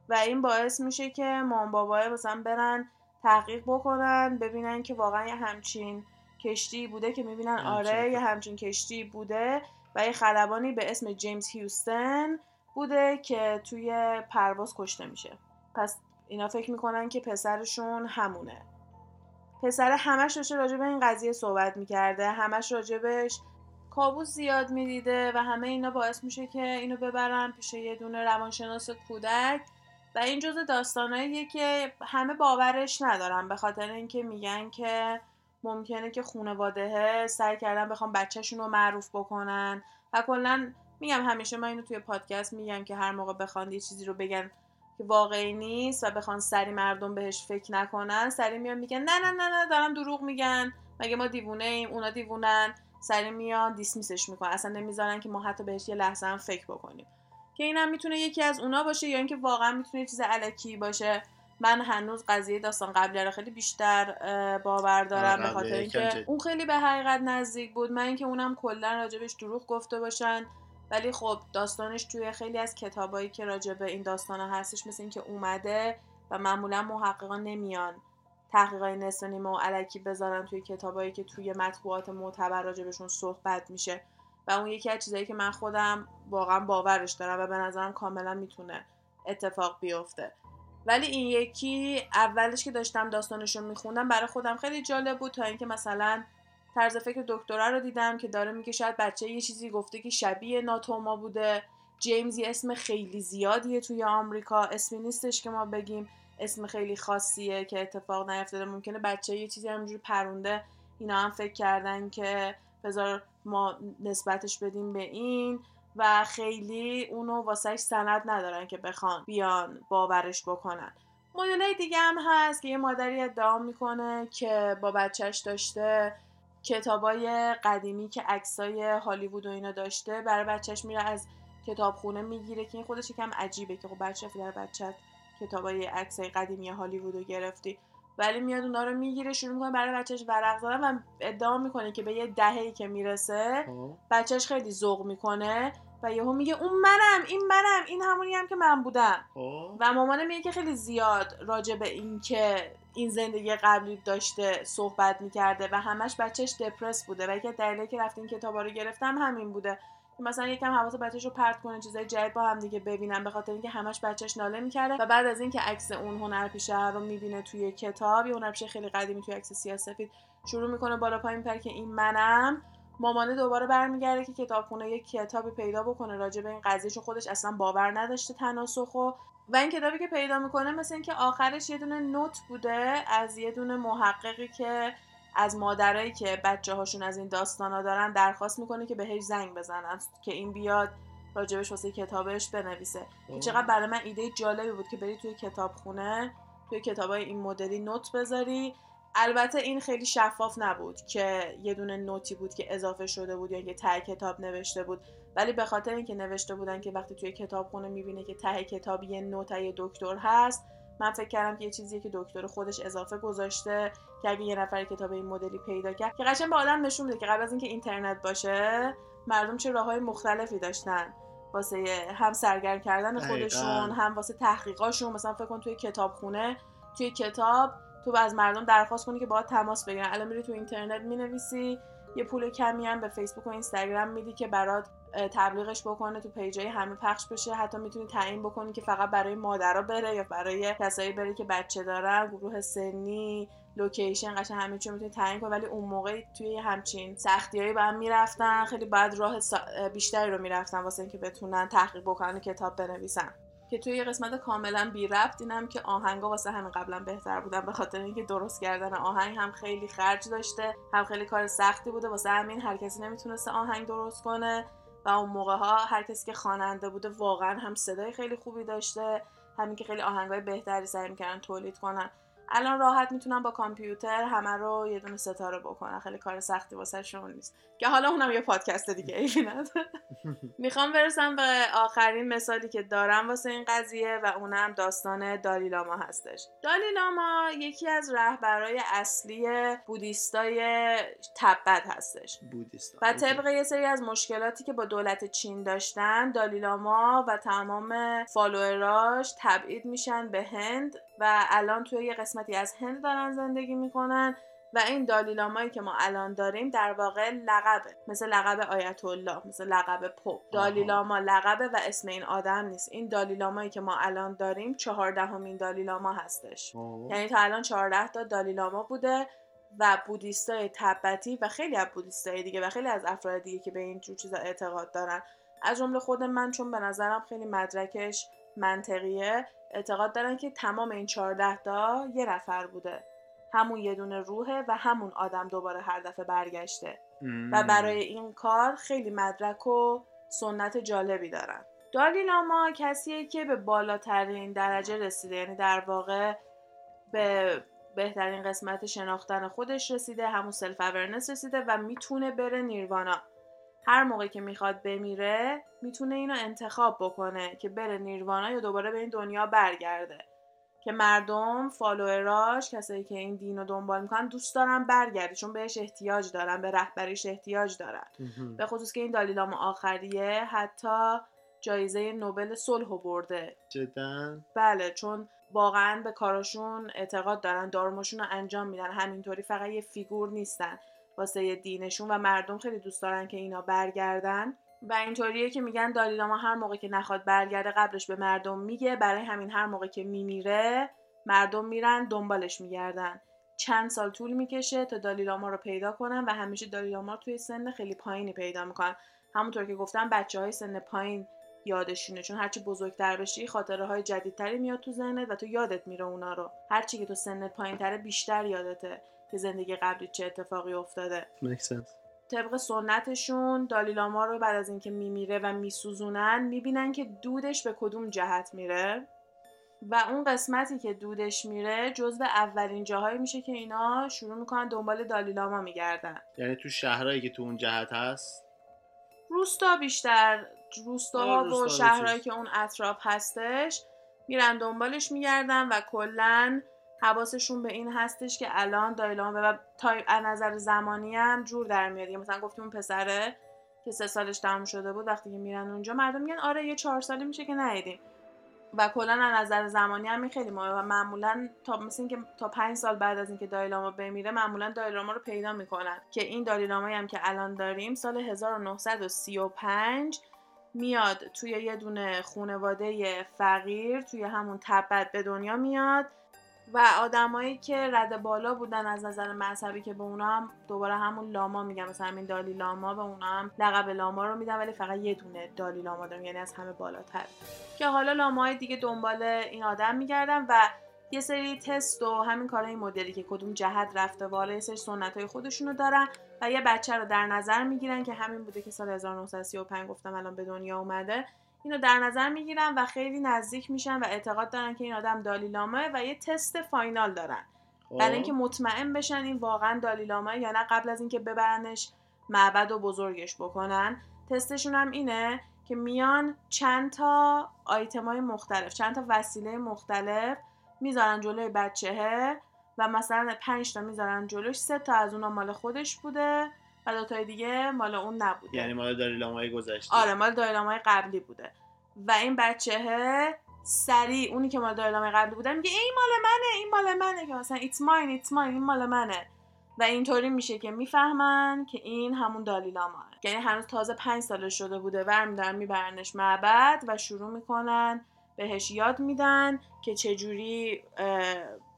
و این باعث میشه که مام بابای مثلا برن تحقیق بکنن ببینن که واقعا یه همچین کشتی بوده که می‌بینن آره یه همچین کشتی بوده و یه خلبانی به اسم جیمز هیوستن بوده که توی پرواز کشته میشه. پس اینا فکر می‌کنن که پسرشون همونه. پسر همش داشته راجع به این قضیه صحبت می‌کرده همش راجبش کابوس زیاد می‌دیده و همه اینا باعث میشه که اینو ببرن پیش یه دونه روانشناس کودک. و این جزء داستاناییه که همه باورش ندارن به خاطر اینکه میگن که ممکنه که خانواده سعی کردن بخوام بچهشون رو معروف بکنن. و کلا میگم همیشه من اینو توی پادکست میگم که هر موقع بخوان یه چیزی رو بگن که واقعی نیست و بخوان سری مردم بهش فکر نکنن سری میان میگن نه نه نه نه دارم دروغ میگن. مگه ما دیوونه ایم؟ اونا دیوونن. سری میان دیسمیسش می‌کنن. اصلا نمی‌ذارن که ما حتی بهش یه لحظه هم فکر بکنیم. که اینم می‌تونه یکی از اونا باشه یا اینکه واقعا می‌تونه چیز علکی باشه. من هنوز قضیه داستان قبلی رو خیلی بیشتر باور دارم به خاطر اینکه اون خیلی به حقیقت نزدیک بود. من اینکه اونم کلا راجبش دروغ گفته باشن. ولی خب داستانش توی خیلی از کتابایی که راجع به این داستان هستش مثل اینکه اومده و معمولا محققان نمیان. تحقیقای نصف نیمه و علکی بذارن توی کتابایی که توی مطبوعات معتبر راجبشون صحبت میشه. و اون یکی از چیزایی که من خودم واقعا باورش دارم و به نظرم کاملا می‌تونه اتفاق بیفته. ولی این یکی اولش که داشتم داستانش رو میخوندم برای خودم خیلی جالب بود تا اینکه مثلا طرز فکر دکترا رو دیدم که داره میگه شاید بچه یه چیزی گفته که شبیه ناتوما بوده. جیمز اسم خیلی زیادیه توی آمریکا. اسمی نیستش که ما بگیم. اسم خیلی خاصیه که اتفاق نیفتاده. ممکنه بچه یه چیزی همینجوری پرونده اینا هم فکر کردن که بذار ما نسبتش بدیم به این و خیلی اونو واسهش سند ندارن که بخوان بیان باورش بکنن. مدل دیگه هم هست که یه مادری ادعا می‌کنه که با بچهش داشته کتابای قدیمی که عکسای هالیوود و اینا داشته برای بچهش میره از کتابخونه می‌گیره که این خودش یکم عجیبه که خب بچه در بچت کتابای عکسای قدیمی هالیوود رو گرفتی ولی میاد اونا رو می‌گیره شروع می‌کنه برای بچهش ورق زدن و ادعا می‌کنه که به یه دههی که می‌رسه خب. بچهش خیلی ذوق می‌کنه و یهو میگه اون منم این منم این همونی هم که من بودم خب. و مامانه میگه که خیلی زیاد راجع به این که این زندگی قبلی داشته صحبت می‌کرده و همش بچهش دپرس بوده و یکی دلیلی که رفت این کتابا رو گرفتم همین بوده مثلا یکم حواس بچه‌ش رو پرت کنه چیزای جدید با هم دیگه ببینن به خاطر اینکه همش بچهش ناله می‌کرده. و بعد از اینکه عکس اون هنرپیشه رو می‌بینه توی کتاب یه هنرپیشه خیلی قدیمی توی عکس سیاسفید شروع می‌کنه بالا پایین میپره که این منم. مامانه دوباره برمیگرده که کتابخونه یک کتابی پیدا بکنه راجع به این قضیه چون خودش اصلا باور نداشته تناسخو و این کتابی که پیدا می‌کنه مثل اینکه آخرش یه دونه نوت بوده از یه دونه محققی که از مادرایی که بچه هاشون از این داستانا دارن درخواست می‌کنه که بهش زنگ بزنن که این بیاد راجبش واسه کتابش بنویسه. که چقدر برای من ایده جالبی بود که بری توی کتابخونه توی کتابای این مدلی نوت بذاری. البته این خیلی شفاف نبود که یه دونه نوتی بود که اضافه شده بود یا یه ته کتاب نوشته بود. ولی به خاطر اینکه نوشته بودن که وقتی توی کتابخونه می‌بینه که ته کتاب یه نوت یه دکتر هست من فکر کردم که یه چیزیه که دکتر خودش اضافه گذاشته که اگه یه نفر کتاب این مدلی پیدا کرد که قشنگ به آدم نشون میده که قبل از اینکه اینترنت باشه مردم چه راههای مختلفی داشتن. واسه هم سرگرم کردن خودشون هم واسه تحقیقاشون. مثلا فکر کن توی کتابخونه توی کتاب تو از مردم درخواست کنی که باید تماس بگیرن. الان میری تو اینترنت می‌نویسی یه پول کمی هم به فیسبوک و اینستاگرام میدی که برات تبلیغش بکنه تو پیجای همه پخش بشه. حتی می‌تونی تعیین بکنی که فقط برای مادرها بره یا برای کسایی بره که بچه دارن. گروه سنی لوکیشن قشنگ همه چی می‌تونی تعیین کنی. ولی اون موقع توی همچین سختیایی با هم می‌رفتن. خیلی بعد راه بیشتری رو می‌رفتن واسه اینکه بتونن تحقیق بکنن کتاب بنویسن. که توی یه قسمت کاملا بی ربط دیدم که آهنگا واسه همین قبلا بهتر بودن به خاطر اینکه درست کردن آهنگ هم خیلی خرج داشته هم خیلی کار سختی بوده واسه همین هر کسی نمی‌تونسته آهنگ درست کنه و اون موقع ها هر کسی که خواننده بوده واقعا هم صدای خیلی خوبی داشته همین که خیلی آهنگای بهتری سعی می‌کردن تولید کنن. الان راحت می‌تونم با کامپیوتر همه رو یه دونه ستاره بکنم. خیلی کار سختی واسه شون نیست. که حالا اونم یه پادکست دیگه ایلی می‌خوام برسم به آخرین مثالی که دارم واسه این قضیه و اونم داستان دالیلاما هستش. دالیلاما یکی از رهبرای اصلی بودیستای تبت هستش. بودیستا و طبق یه سری از مشکلاتی که با دولت چین داشتن دالیلاما و تمام فالووراش تبعید میشن به هند و الان توی یه قسمتی از هند دارن زندگی می‌کنن و این دالیلامایی که ما الان داریم در واقع لقبه. مثل لقب آیت الله مثل لقب پوپ دالیلاما لقبه و اسم این آدم نیست. این دالیلامایی که ما الان داریم چهاردهمین دالیلاما هستش. یعنی تا الان چهارده تا دالیلاما بوده و بودیستای تبتی و خیلی از بودیستای دیگه و خیلی از افراد دیگه که به این جور چیزا اعتقاد دارن. از جمله خود من چون به نظرم خیلی مدرکش منطقیه اعتقاد دارن که تمام این 14 تا یه نفر بوده. همون یه دونه روحه و همون آدم دوباره هر دفعه برگشته. و برای این کار خیلی مدرک و سند جالبی دارن. دالایی لاما کسیه که به بالاترین درجه رسیده. یعنی در واقع به بهترین قسمت شناختن خودش رسیده همون self-awareness رسیده و می‌تونه بره نیروانا هر موقع که می‌خواد بمیره می‌تونه اینو انتخاب بکنه که بره نیروانا یا دوباره به این دنیا برگرده. که مردم فالووراش کسایی که این دین رو دنبال می‌کنن دوست دارن برگرده چون بهش احتیاج دارن به رهبریش احتیاج دارن. به خصوص که این دالیلام آخریه حتی جایزه نوبل صلح برده. جدا. بله چون واقعا به کاراشون اعتقاد دارن دارمشون رو انجام میدن. همینطوری فقط یه فیگور نیستن. واسه دینشون و مردم خیلی دوست دارن که اینا برگردن. و اینطوریه که میگن دالیلاما هر موقع که نخواد برگرده قبلش به مردم میگه برای همین هر موقع که میمیره مردم میرن دنبالش میگردن. چند سال طول می‌کشه تا دالیلاما رو پیدا کنن و همیشه دالیلاما توی سن خیلی پایینی پیدا می‌کنن. همونطور که گفتم بچه های سن پایین یادشونه. چون هرچی بزرگتر بشی خاطره های جدیدتری میاد تو ذهنت و تو یادت میره اونا رو. هرچی که تو سنت پایینتره بیشتر یادته. که زندگی قبلی چه اتفاقی افتاده. طبق سنتشون دالیلاما رو بعد از اینکه میمیره و میسوزونن می‌بینن که دودش به کدوم جهت میره. و اون قسمتی که دودش میره جزو اولین جاهایی میشه که اینا شروع می‌کنن دنبال دالیلاما میگردن. یعنی تو شهرهایی که تو اون جهت هست؟ روستا بیشتر روستاها و شهرهایی که اون اطراف هستش میرن دنبالش میگردن و کلا حواسشون به این هستش که الان دایلان و تا از نظر زمانی هم جور در میاد. مثلا گفتیم اون پسره که سه سالش تموم شده بود وقتی که میرن اونجا مردم میگن آره یه چهار سالی میشه که ندیدیم. و کلا از نظر زمانی هم خیلی مهمه و معمولا تا مثل اینکه تا پنج سال بعد از اینکه دایلاما بمیره معمولا دایلاما رو پیدا می‌کنن که این دایلامایی هم که الان داریم سال 1935 میاد توی یه دونه خانواده فقیر توی همون تبت به دنیا میاد. و آدمایی که رد بالا بودن از نظر مذهبی که به اونا هم دوباره همون لاما میگم مثلا همین دالی لاما به اونا هم لقب لاما رو میدن ولی فقط یه دونه دالی لاما دارم یعنی از همه بالاتر. که حالا لاماهای دیگه دنبال این آدم میگردن و یه سری تست و همین کارهای مدلی که کدوم جهت رفته والا یه سری سنت های خودشونو دارن و یه بچه رو در نظر می‌گیرن که همین بوده که سال 1935 گفتم الان به دنیا اومده. اینو در نظر می‌گیرن و خیلی نزدیک میشن و اعتقاد دارن که این آدم دالیلامه و یه تست فاینال دارن. خب. برای اینکه مطمئن بشن این واقعا دالیلامه یا نه قبل از اینکه ببرنش معبد و بزرگش بکنن. تستشون هم اینه که میان چند تا آیتم های مختلف چند تا وسیله مختلف می‌ذارن جلوی بچهه و مثلا پنج تا می‌ذارن جلوش سه تا از اونا مال خودش بوده. و دو تای دیگه مال اون نبوده. یعنی مال داری لامای گذشته. آره مال دایلامای قبلی بوده. و این بچهه سریع اونی که مال دایلامای قبلی بوده میگه این مال منه این مال منه که مثلا ایتس ماین ایتس ماین این مال منه. و اینطوری میشه که می‌فهمن که این همون دالیلاما یعنی هنوز تازه پنج سالش شده بوده ورمیدارن میبرنش معبد و شروع می‌کنن بهش یاد میدن که چجوری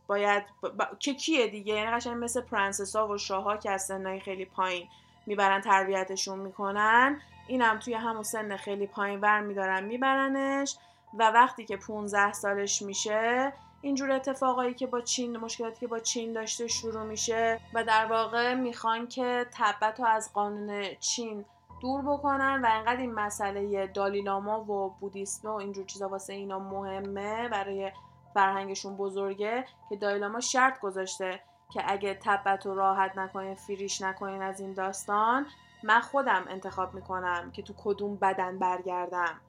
باید ب... ب- که کیه دیگه؟ یعنی قشنگ مثل پرنسسا و شاهها که از سنهای خیلی پایین می‌برن تربیتشون می‌کنن اینم توی همون سن خیلی پایین ور میدارن میبرنش و وقتی که 15 سالش میشه اینجور اتفاقایی که با چین مشکلاتی که با چین داشته شروع میشه و در واقع می‌خوان که تبت رو از قانون چین دور بکنن و انقدر این مسئله دالیلاما و بودیسم و اینجور چیزا واسه اینا مهمه برای فرهنگشون بزرگه که دالیلاما شرط گذاشته که اگه تبت رو راحت نکنین فریش نکنین از این داستان من خودم انتخاب می‌کنم که تو کدوم بدن برگردم.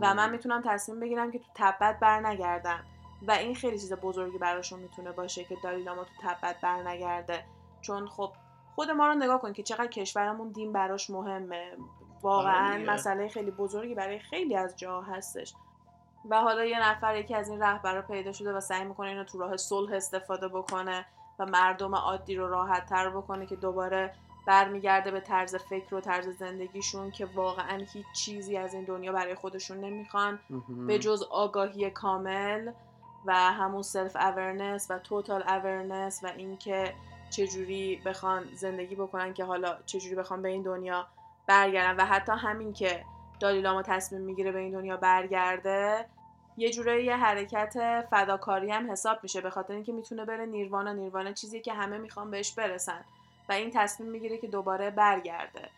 و من می‌تونم تصمیم بگیرم که تو تبت برنگردم. و این خیلی چیز بزرگی براشون می‌تونه باشه که دالیلاما تو تبت برنگرده. چون خب خود ما رو نگاه کن که چقدر کشورمون دین براش مهمه. واقعا آره. مسئله خیلی بزرگی برای خیلی از جاها هستش. و حالا یه نفر یکی از این رهبرا پیدا شده و سعی می‌کنه اینو تو راه صلح استفاده بکنه و مردم عادی رو راحت تر بکنه که دوباره برمیگرده به طرز فکر و طرز زندگیشون که واقعا هیچ چیزی از این دنیا برای خودشون نمی‌خوان. به جز آگاهی کامل و همون self-awareness و total awareness و اینکه چجوری بخوان زندگی بکنن که حالا چجوری بخوان به این دنیا برگردن. و حتی همین که دالایی لاما تصمیم می‌گیره به این دنیا برگرده یه جورایی یه حرکت فداکاری هم حساب میشه به خاطر اینکه می‌تونه بره نیروانا نیروانا چیزی که همه می‌خوان بهش برسن. و این تصمیم می‌گیره که دوباره برگرده.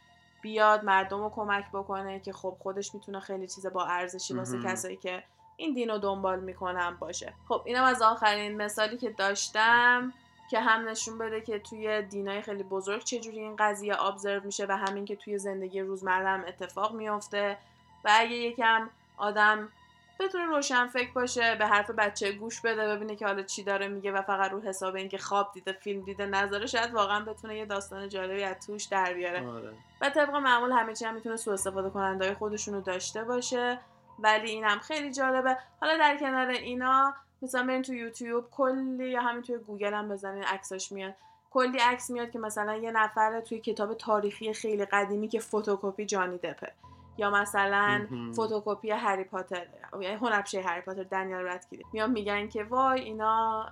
بیاد مردم رو کمک بکنه که خب خودش می‌تونه خیلی چیز با ارزشی واسه. کسایی که این دین رو دنبال می‌کنن باشه. خب اینم از آخرین مثالی که داشتم. که هم نشون بده که توی دینای خیلی بزرگ چجوری این قضیه ابزرو میشه و همین که توی زندگی روزمره هم اتفاق میافته. و اگه یکم آدم بتونه روشن فکر باشه به حرف بچه گوش بده ببینه که حالا چی داره میگه و فقط رو حساب اینکه خواب دیده فیلم دیده نذاره شاید واقعا بتونه یه داستان جالبی از توش در بیاره. آره. و طبق معمول همه چی هم می‌تونه سوء استفاده کننده خودشونو داشته باشه. ولی این هم خیلی جالبه. حالا در کنار اینا مثلا برین تو یوتیوب کلی یا همین توی گوگل هم بزنین عکساش میاد. کلی عکس میاد که مثلا یه نفر توی کتاب تاریخی خیلی قدیمی که فتوکپی جانی دپه. یا مثلا. فتوکپی هری پاتر یعنی هنرپیشه هری پاتر دنیل رادکلیف میان میگن که وای اینا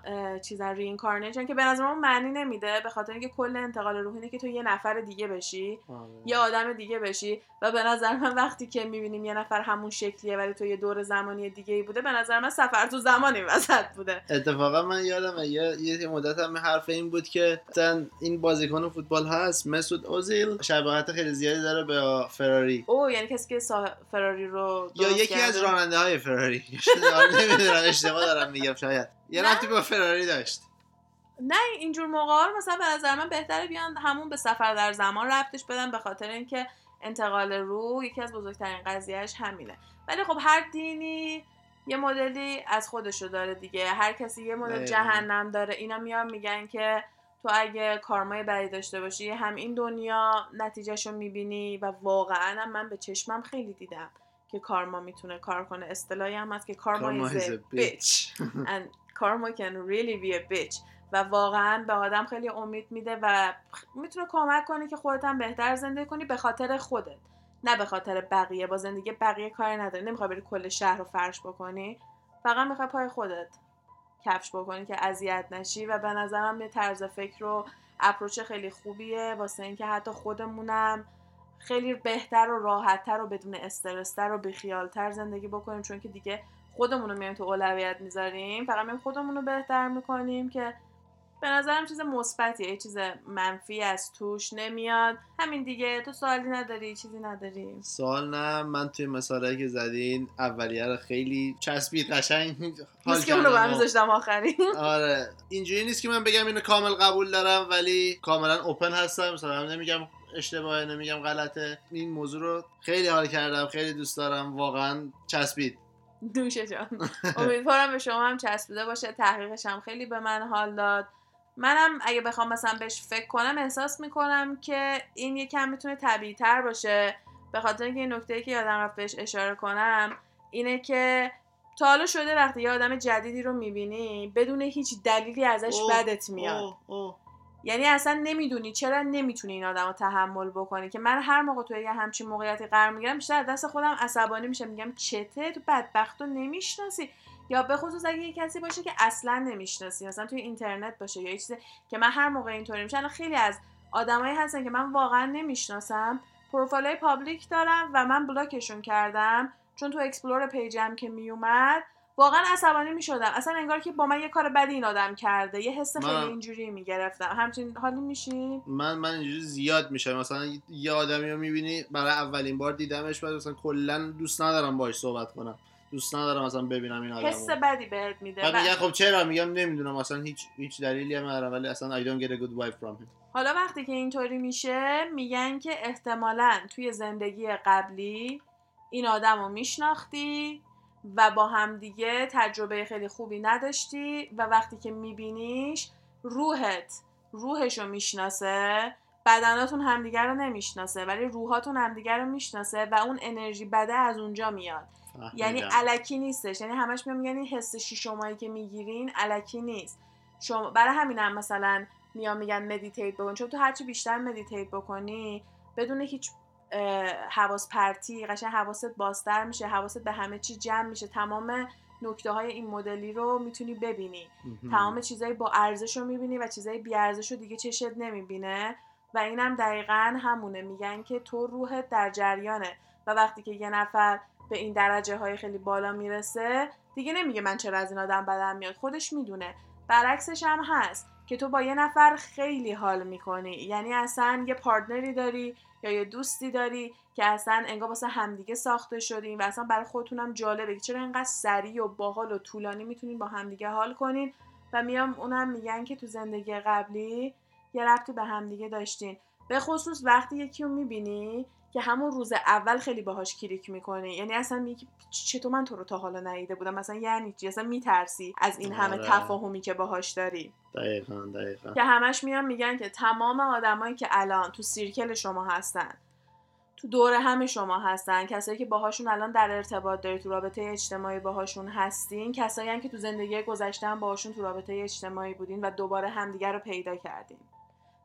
چیزا reincarnation که به نظر من معنی نمیده به خاطر اینکه کل انتقال روح اینه که تو یه نفر دیگه بشی آره. یه آدم دیگه بشی و به نظر من وقتی که می‌بینیم یه نفر همون شکلیه ولی تو یه دوره زمانی دیگه ای بوده به نظر من سفر تو زمانی وسط بوده اتفاقا من یادم یه یه مدت هم حرف این بود که مثلا این بازیکن فوتبال هست مسعود اوزیل شباهت خیلی زیادی داره به فراری او یعنی کسی که سا... فراری رو یا یکی از. راننده های فراری نمی‌دونم اشتباه دارم میگم شاید یه. رفتی با فراری داشت نه اینجور موقع ها رو مثلا به نظر من بهتره بیان همون به سفر در زمان ربطش بدن به خاطر اینکه انتقال روح یکی از بزرگترین قضیهش همینه ولی خب هر دینی یه مدلی از خودشو داره دیگه هر کسی یه مدل. جهنم داره اینا میان میگن که تو اگه کارمای بدی داشته باشی هم این دنیا نتیجهشو می‌بینی و واقعا هم من به چشمم خیلی دیدم که کارما می‌تونه کار کنه. اصطلاحی هم هست که کارما is a bitch. and karma can really be a bitch. و واقعا به آدم خیلی امید میده و می‌تونه کمک کنه که خودت هم بهتر زندگی کنی به خاطر خودت. نه به خاطر بقیه. با زندگی بقیه کاری نداری. نمی‌خوای بری کل شهر رو فرش بکنی. فقط می‌خوای پای خودت. کفش بکنی که اذیت نشی و به نظرم یه طرز فکر و اپروچ خیلی خوبیه. واسه اینکه حتی خودمونم خیلی بهتر و راحتتر و بدون استرستر و بیخیالتر زندگی بکنیم چون که دیگه خودمون رو میایم تو اولویت می‌ذاریم. فقط میایم خودمون رو بهتر می‌کنیم که به نظرم چیز مثبتیه یه چیز منفی از توش نمیاد. همین دیگه تو سوالی نداری چیزی نداری؟ سوال نه من توی مثالی که زدین اولیه رو خیلی چسبید قشنگ حال که اون رو کردم. و- برمیذاشتم آخری. آره اینجوری نیست که من بگم اینو کامل قبول دارم ولی کاملا اوپن هستم. مثلا نمیگم اشتباهه نمیگم غلطه. این موضوع رو خیلی حال کردم خیلی دوست دارم. واقعا چسبید. دوشه جان. امیدوارم به شما هم چسبیده باشه. تحقیقش هم خیلی به من حال داد. منم اگه بخوام مثلا بهش فکر کنم احساس می‌کنم که این یکم می‌تونه طبیعی تر باشه. به خاطر اینکه این نکته که یادم رفت بهش اشاره کنم اینه که تا حالا شده وقتی یه آدم جدیدی رو می‌بینی بدون هیچ دلیلی ازش اوه، بدت میاد. اوه، اوه. یعنی اصلا نمی‌دونی چرا نمی‌تونی این آدم رو تحمل بکنی که من هر موقع توی یه همچین موقعیتی قرار می‌گیرم بیشتر از دست خودم عصبانی میشم میگم چته؟ تو بدبخت رو نمی‌شناسی. یا به خصوص اگه یه کسی باشه که اصلا نمی‌شناسی مثلا توی اینترنت باشه یا یه چیزی که من هر موقع اینطوری میشه الان خیلی از آدمایی هستن که من واقعا نمی‌شناسم profile public دارم و من block شون کردم چون تو explore page م که میومد واقعا عصبانی می‌شدم. اصلا انگار که با من یه کار بدی این آدم کرده یه حس خیلی من- اینجوری می‌گرفتم. همچین حالی میشی؟ من من اینجوری زیاد میشه مثلا یه آدمی رو می‌بینی برای اولین بار دیدمش بعد مثلا کلا دوست ندارم باهاش صحبت کنم. دوست ندارم مثلا ببینم این حس آدمو بدی بهت میده. بعد میگن خب چرا؟ میگم نمی‌دونم مثلا هیچ هیچ دلیلی هم ندارم ولی اصلا I don't get a good vibe from him. حالا وقتی که اینطوری میشه میگن که احتمالا توی زندگی قبلی این آدم رو میشناختی و با همدیگه تجربه خیلی خوبی نداشتی و وقتی که میبینیش روحت روحش رو می‌شناسه بدناتون همدیگه رو نمی‌شناسه ولی روحاتون همدیگه رو می‌شناسه و اون انرژی بده از اونجا میاد. یعنی. الکی نیستش. یعنی همش میگن این حس شیشم هایی که می‌گیرین الکی نیست. شما برای همینم مثلا میان میگن meditate بکن. چون تو هرچی بیشتر meditate بکنی بدون هیچ حواس پرتی قشنگ حواست بازتر میشه حواست به همه چی جمع میشه. تمام نکته های این مدلی رو می‌تونی ببینی. تمام چیزای با ارزش رو می‌بینی و چیزای بی ارزش رو دیگه چشت نمی‌بینه. و اینم دقیقا همونه. میگن که تو روحت در جریانه. و وقتی که یه نفر به این درجه های خیلی بالا می‌رسه دیگه نمیگه من چرا از این آدم بدم میاد. خودش می‌دونه. برعکسش هم هست که تو با یه نفر خیلی حال می‌کنی. یعنی اصلا یه پارتنری داری یا یه دوستی داری که اصلا انگار واسه همدیگه ساخته شدین و اصلا برای خودتونم جالبه که چرا اینقدر سریع و باحال و طولانی می‌تونین با همدیگه حال کنین. و میام اونم میگن که تو زندگی قبلی یه ربطی به همدیگه داشتین. به خصوص وقتی یکی رو می‌بینی که همون روز اول خیلی باهاش کلیک می‌کنی یعنی اصلا میگی چطور من تو رو تا حالا ندیده بودم. مثلا یعنی چی اصلا میترسی از این همه آره. تفاهمی که باهاش داری. دقیقا دقیقا. که همش میان میگن که تمام آدمایی که الان تو سیرکل شما هستن تو دور هم شما هستن کسایی که باهاشون الان در ارتباط داری تو رابطه اجتماعی باهاشون هستین کسایی هن که تو زندگی گذشته هم باهاشون تو رابطه اجتماعی بودین و دوباره همدیگه رو پیدا کردین.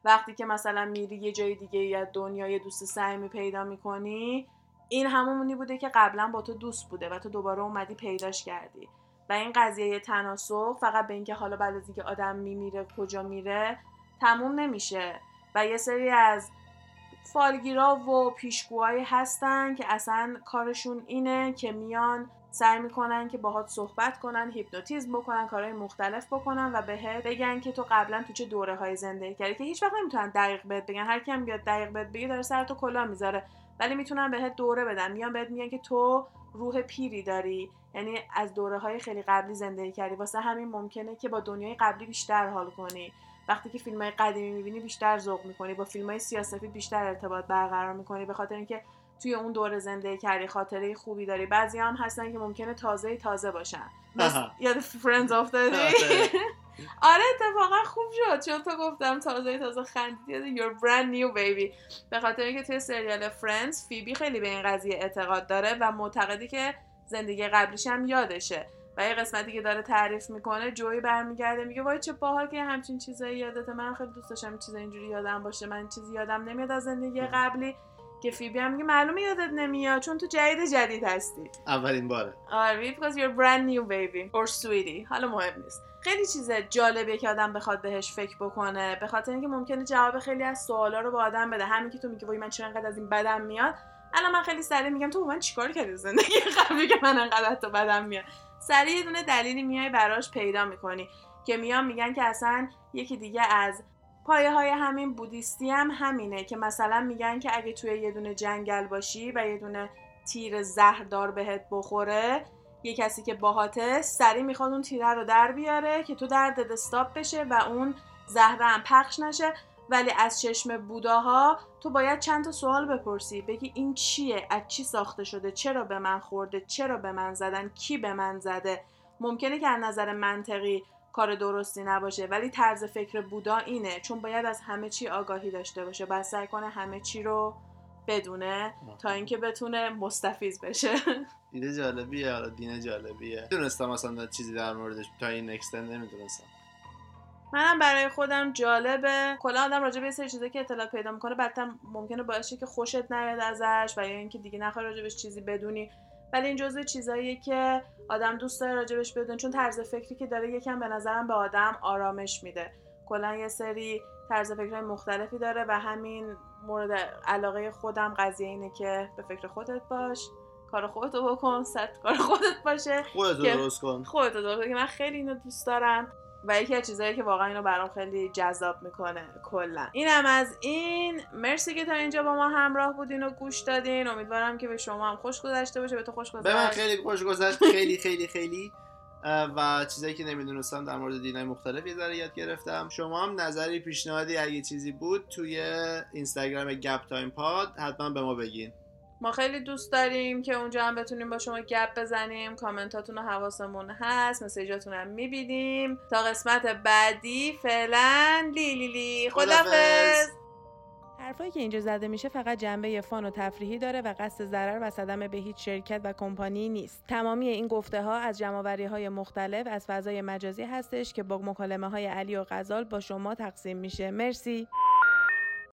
وقتی که مثلا میری یه جای دیگه یا دنیا یه دوست صمیمی پیدا می‌کنی این همونی بوده که قبلا با تو دوست بوده و تو دوباره اومدی پیداش کردی. و این قضیه تناسخ فقط به اینکه حالا بعد از اینکه آدم میمیره کجا میره تموم نمیشه. و یه سری از فالگیرا و پیشگوهایی هستن که اصلا کارشون اینه که میان سعی می‌کنن که باهات صحبت کنن هیپنوتیزم بکنن کارهای مختلف بکنن و بهت بگن که تو قبلا تو چه دوره های زندگی کردی که هیچ وقت نمی‌تونن دقیق بهت بگن. هر کی هم بیاد دقیق بهت بگه داره سر تو کلا می‌ذاره. ولی می‌تونن بهت دوره بدن. میان بهت میگن که تو روح پیری داری. یعنی از دوره های خیلی قبلی زندگی کردی. واسه همین ممکنه که با دنیای قبلی بیشتر حال کنی. وقتی که فیلم های قدیمی می‌بینی بیشتر ذوق می‌کنی. با فیلم های سیاسفید بیشتر ارتباط برقرار می‌کنی. به خاطر اینکه توی اون دوره زندگی کردی خاطره خوبی داری. بعضی هم هستن که ممکنه تازه تازه باشن. یاد فرندز افتادی آره. اتفاقا خوب شد. چون تو گفتم تازه تازه خندیدی. you're brand new baby. به خاطر اینکه توی سریال فرندز فیبی خیلی به این قضیه اعتقاد داره و معتقدی که زندگی قبلیش هم یادشه. و یه قسمتی که داره تعریف می‌کنه جوی برمیگرده. میگه وای چه باحال که همچین چیزایی یادته. من خیلی دوست داشتم چیزا اینجوری یادم باشه. من چیزی یادم نمیاد از زندگی قبلی. که فیبی هم میگه معلومه یادت نمیاد چون تو جدید جدید هستی. اولین باره. آره because you're brand new baby or sweetie. حالا مهم نیست. خیلی چیز جالبیه که آدم بخواد بهش فکر بکنه به خاطر اینکه ممکنه جواب خیلی از سوالا رو به آدم بده. همین که تو میگی وای من چرا انقدر از این بدم میاد؟ الان من خیلی سریع میگم تو من چیکار کردی زندگی قبلی که من انقدر تو بدم میاد؟ سریع یه دونه دلیلی میای براش پیدا می‌کنی که میان میگن که اصلا یکی دیگه از پایه های همین بودیستی هم همینه که مثلا میگن که اگه توی یه دونه جنگل باشی و یه دونه تیر زهردار بهت بخوره یه کسی که باهاته سری می‌خواد اون تیره رو در بیاره که تو دردت استاپ بشه و اون زهره هم پخش نشه. ولی از چشم بوداها تو باید چند تا سوال بپرسی بگی این چیه؟ از چی ساخته شده؟ چرا به من خورده؟ چرا به من زدن؟ کی به من زده؟ ممکنه که از نظر منطقی کار درستی نباشه ولی طرز فکر بودا اینه. چون باید از همه چی آگاهی داشته باشه باید سعی کنه همه چی رو بدونه تا اینکه بتونه مستفیض بشه. ایده جالبیه حالا دین جالبیه. دونستم اصلا چیزی در موردش تا این اکستند نمی‌دونستم. منم برای خودم جالبه. کلا آدم راجع به یه سری چیزایی که اطلاع پیدا می‌کنه بعدا ممکنه باعث شه که خوشت نیاد ازش و یا اینکه دیگه نخوای راجبش چیزی بدونی. ولی این جزء چیزاییه که آدم دوست داره راجبش بدون چون طرز فکری که داره یکم به نظرم به آدم آرامش میده. کلا یه سری طرز فکرهای مختلفی داره و همین مورد علاقه خودم قضیه اینه که به فکر خودت باش کار خودتو بکن ست کار خودت باشه خودتو که- درست کن. خودتو درست کن. که من خیلی اینو دوست دارم. و یکی از چیزهایی که واقعا اینو برام خیلی جذاب می‌کنه کلا. اینم از این. مرسی که تا اینجا با ما همراه بودین و گوش دادین. امیدوارم که به شما هم خوش گذشته باشه به تو خوش به من خیلی خوش گذشت. خیلی خیلی خیلی. و چیزایی که نمی‌دونستم در مورد دینای مختلف یه ذره یاد گرفتم. شما هم نظری پیشنهادی اگه چیزی بود توی اینستاگرام گپ تایم پاد حتما به ما بگین. ما خیلی دوست داریم که اونجا هم بتونیم با شما گپ بزنیم کامنتاتون رو حواسمون هست message اتون هم می‌بینیم تا قسمت بعدی فعلا لی لی. خدافظ حرفایی که اینجا زده میشه فقط جنبه فان و تفریحی داره و قصد ضرر و صدمه به هیچ شرکت و کمپانی نیست. تمامی این گفته ها از جمعآوری های مختلف از فضای مجازی هستش که با مکالمه های علی و غزال با شما تقسیم میشه. مرسی.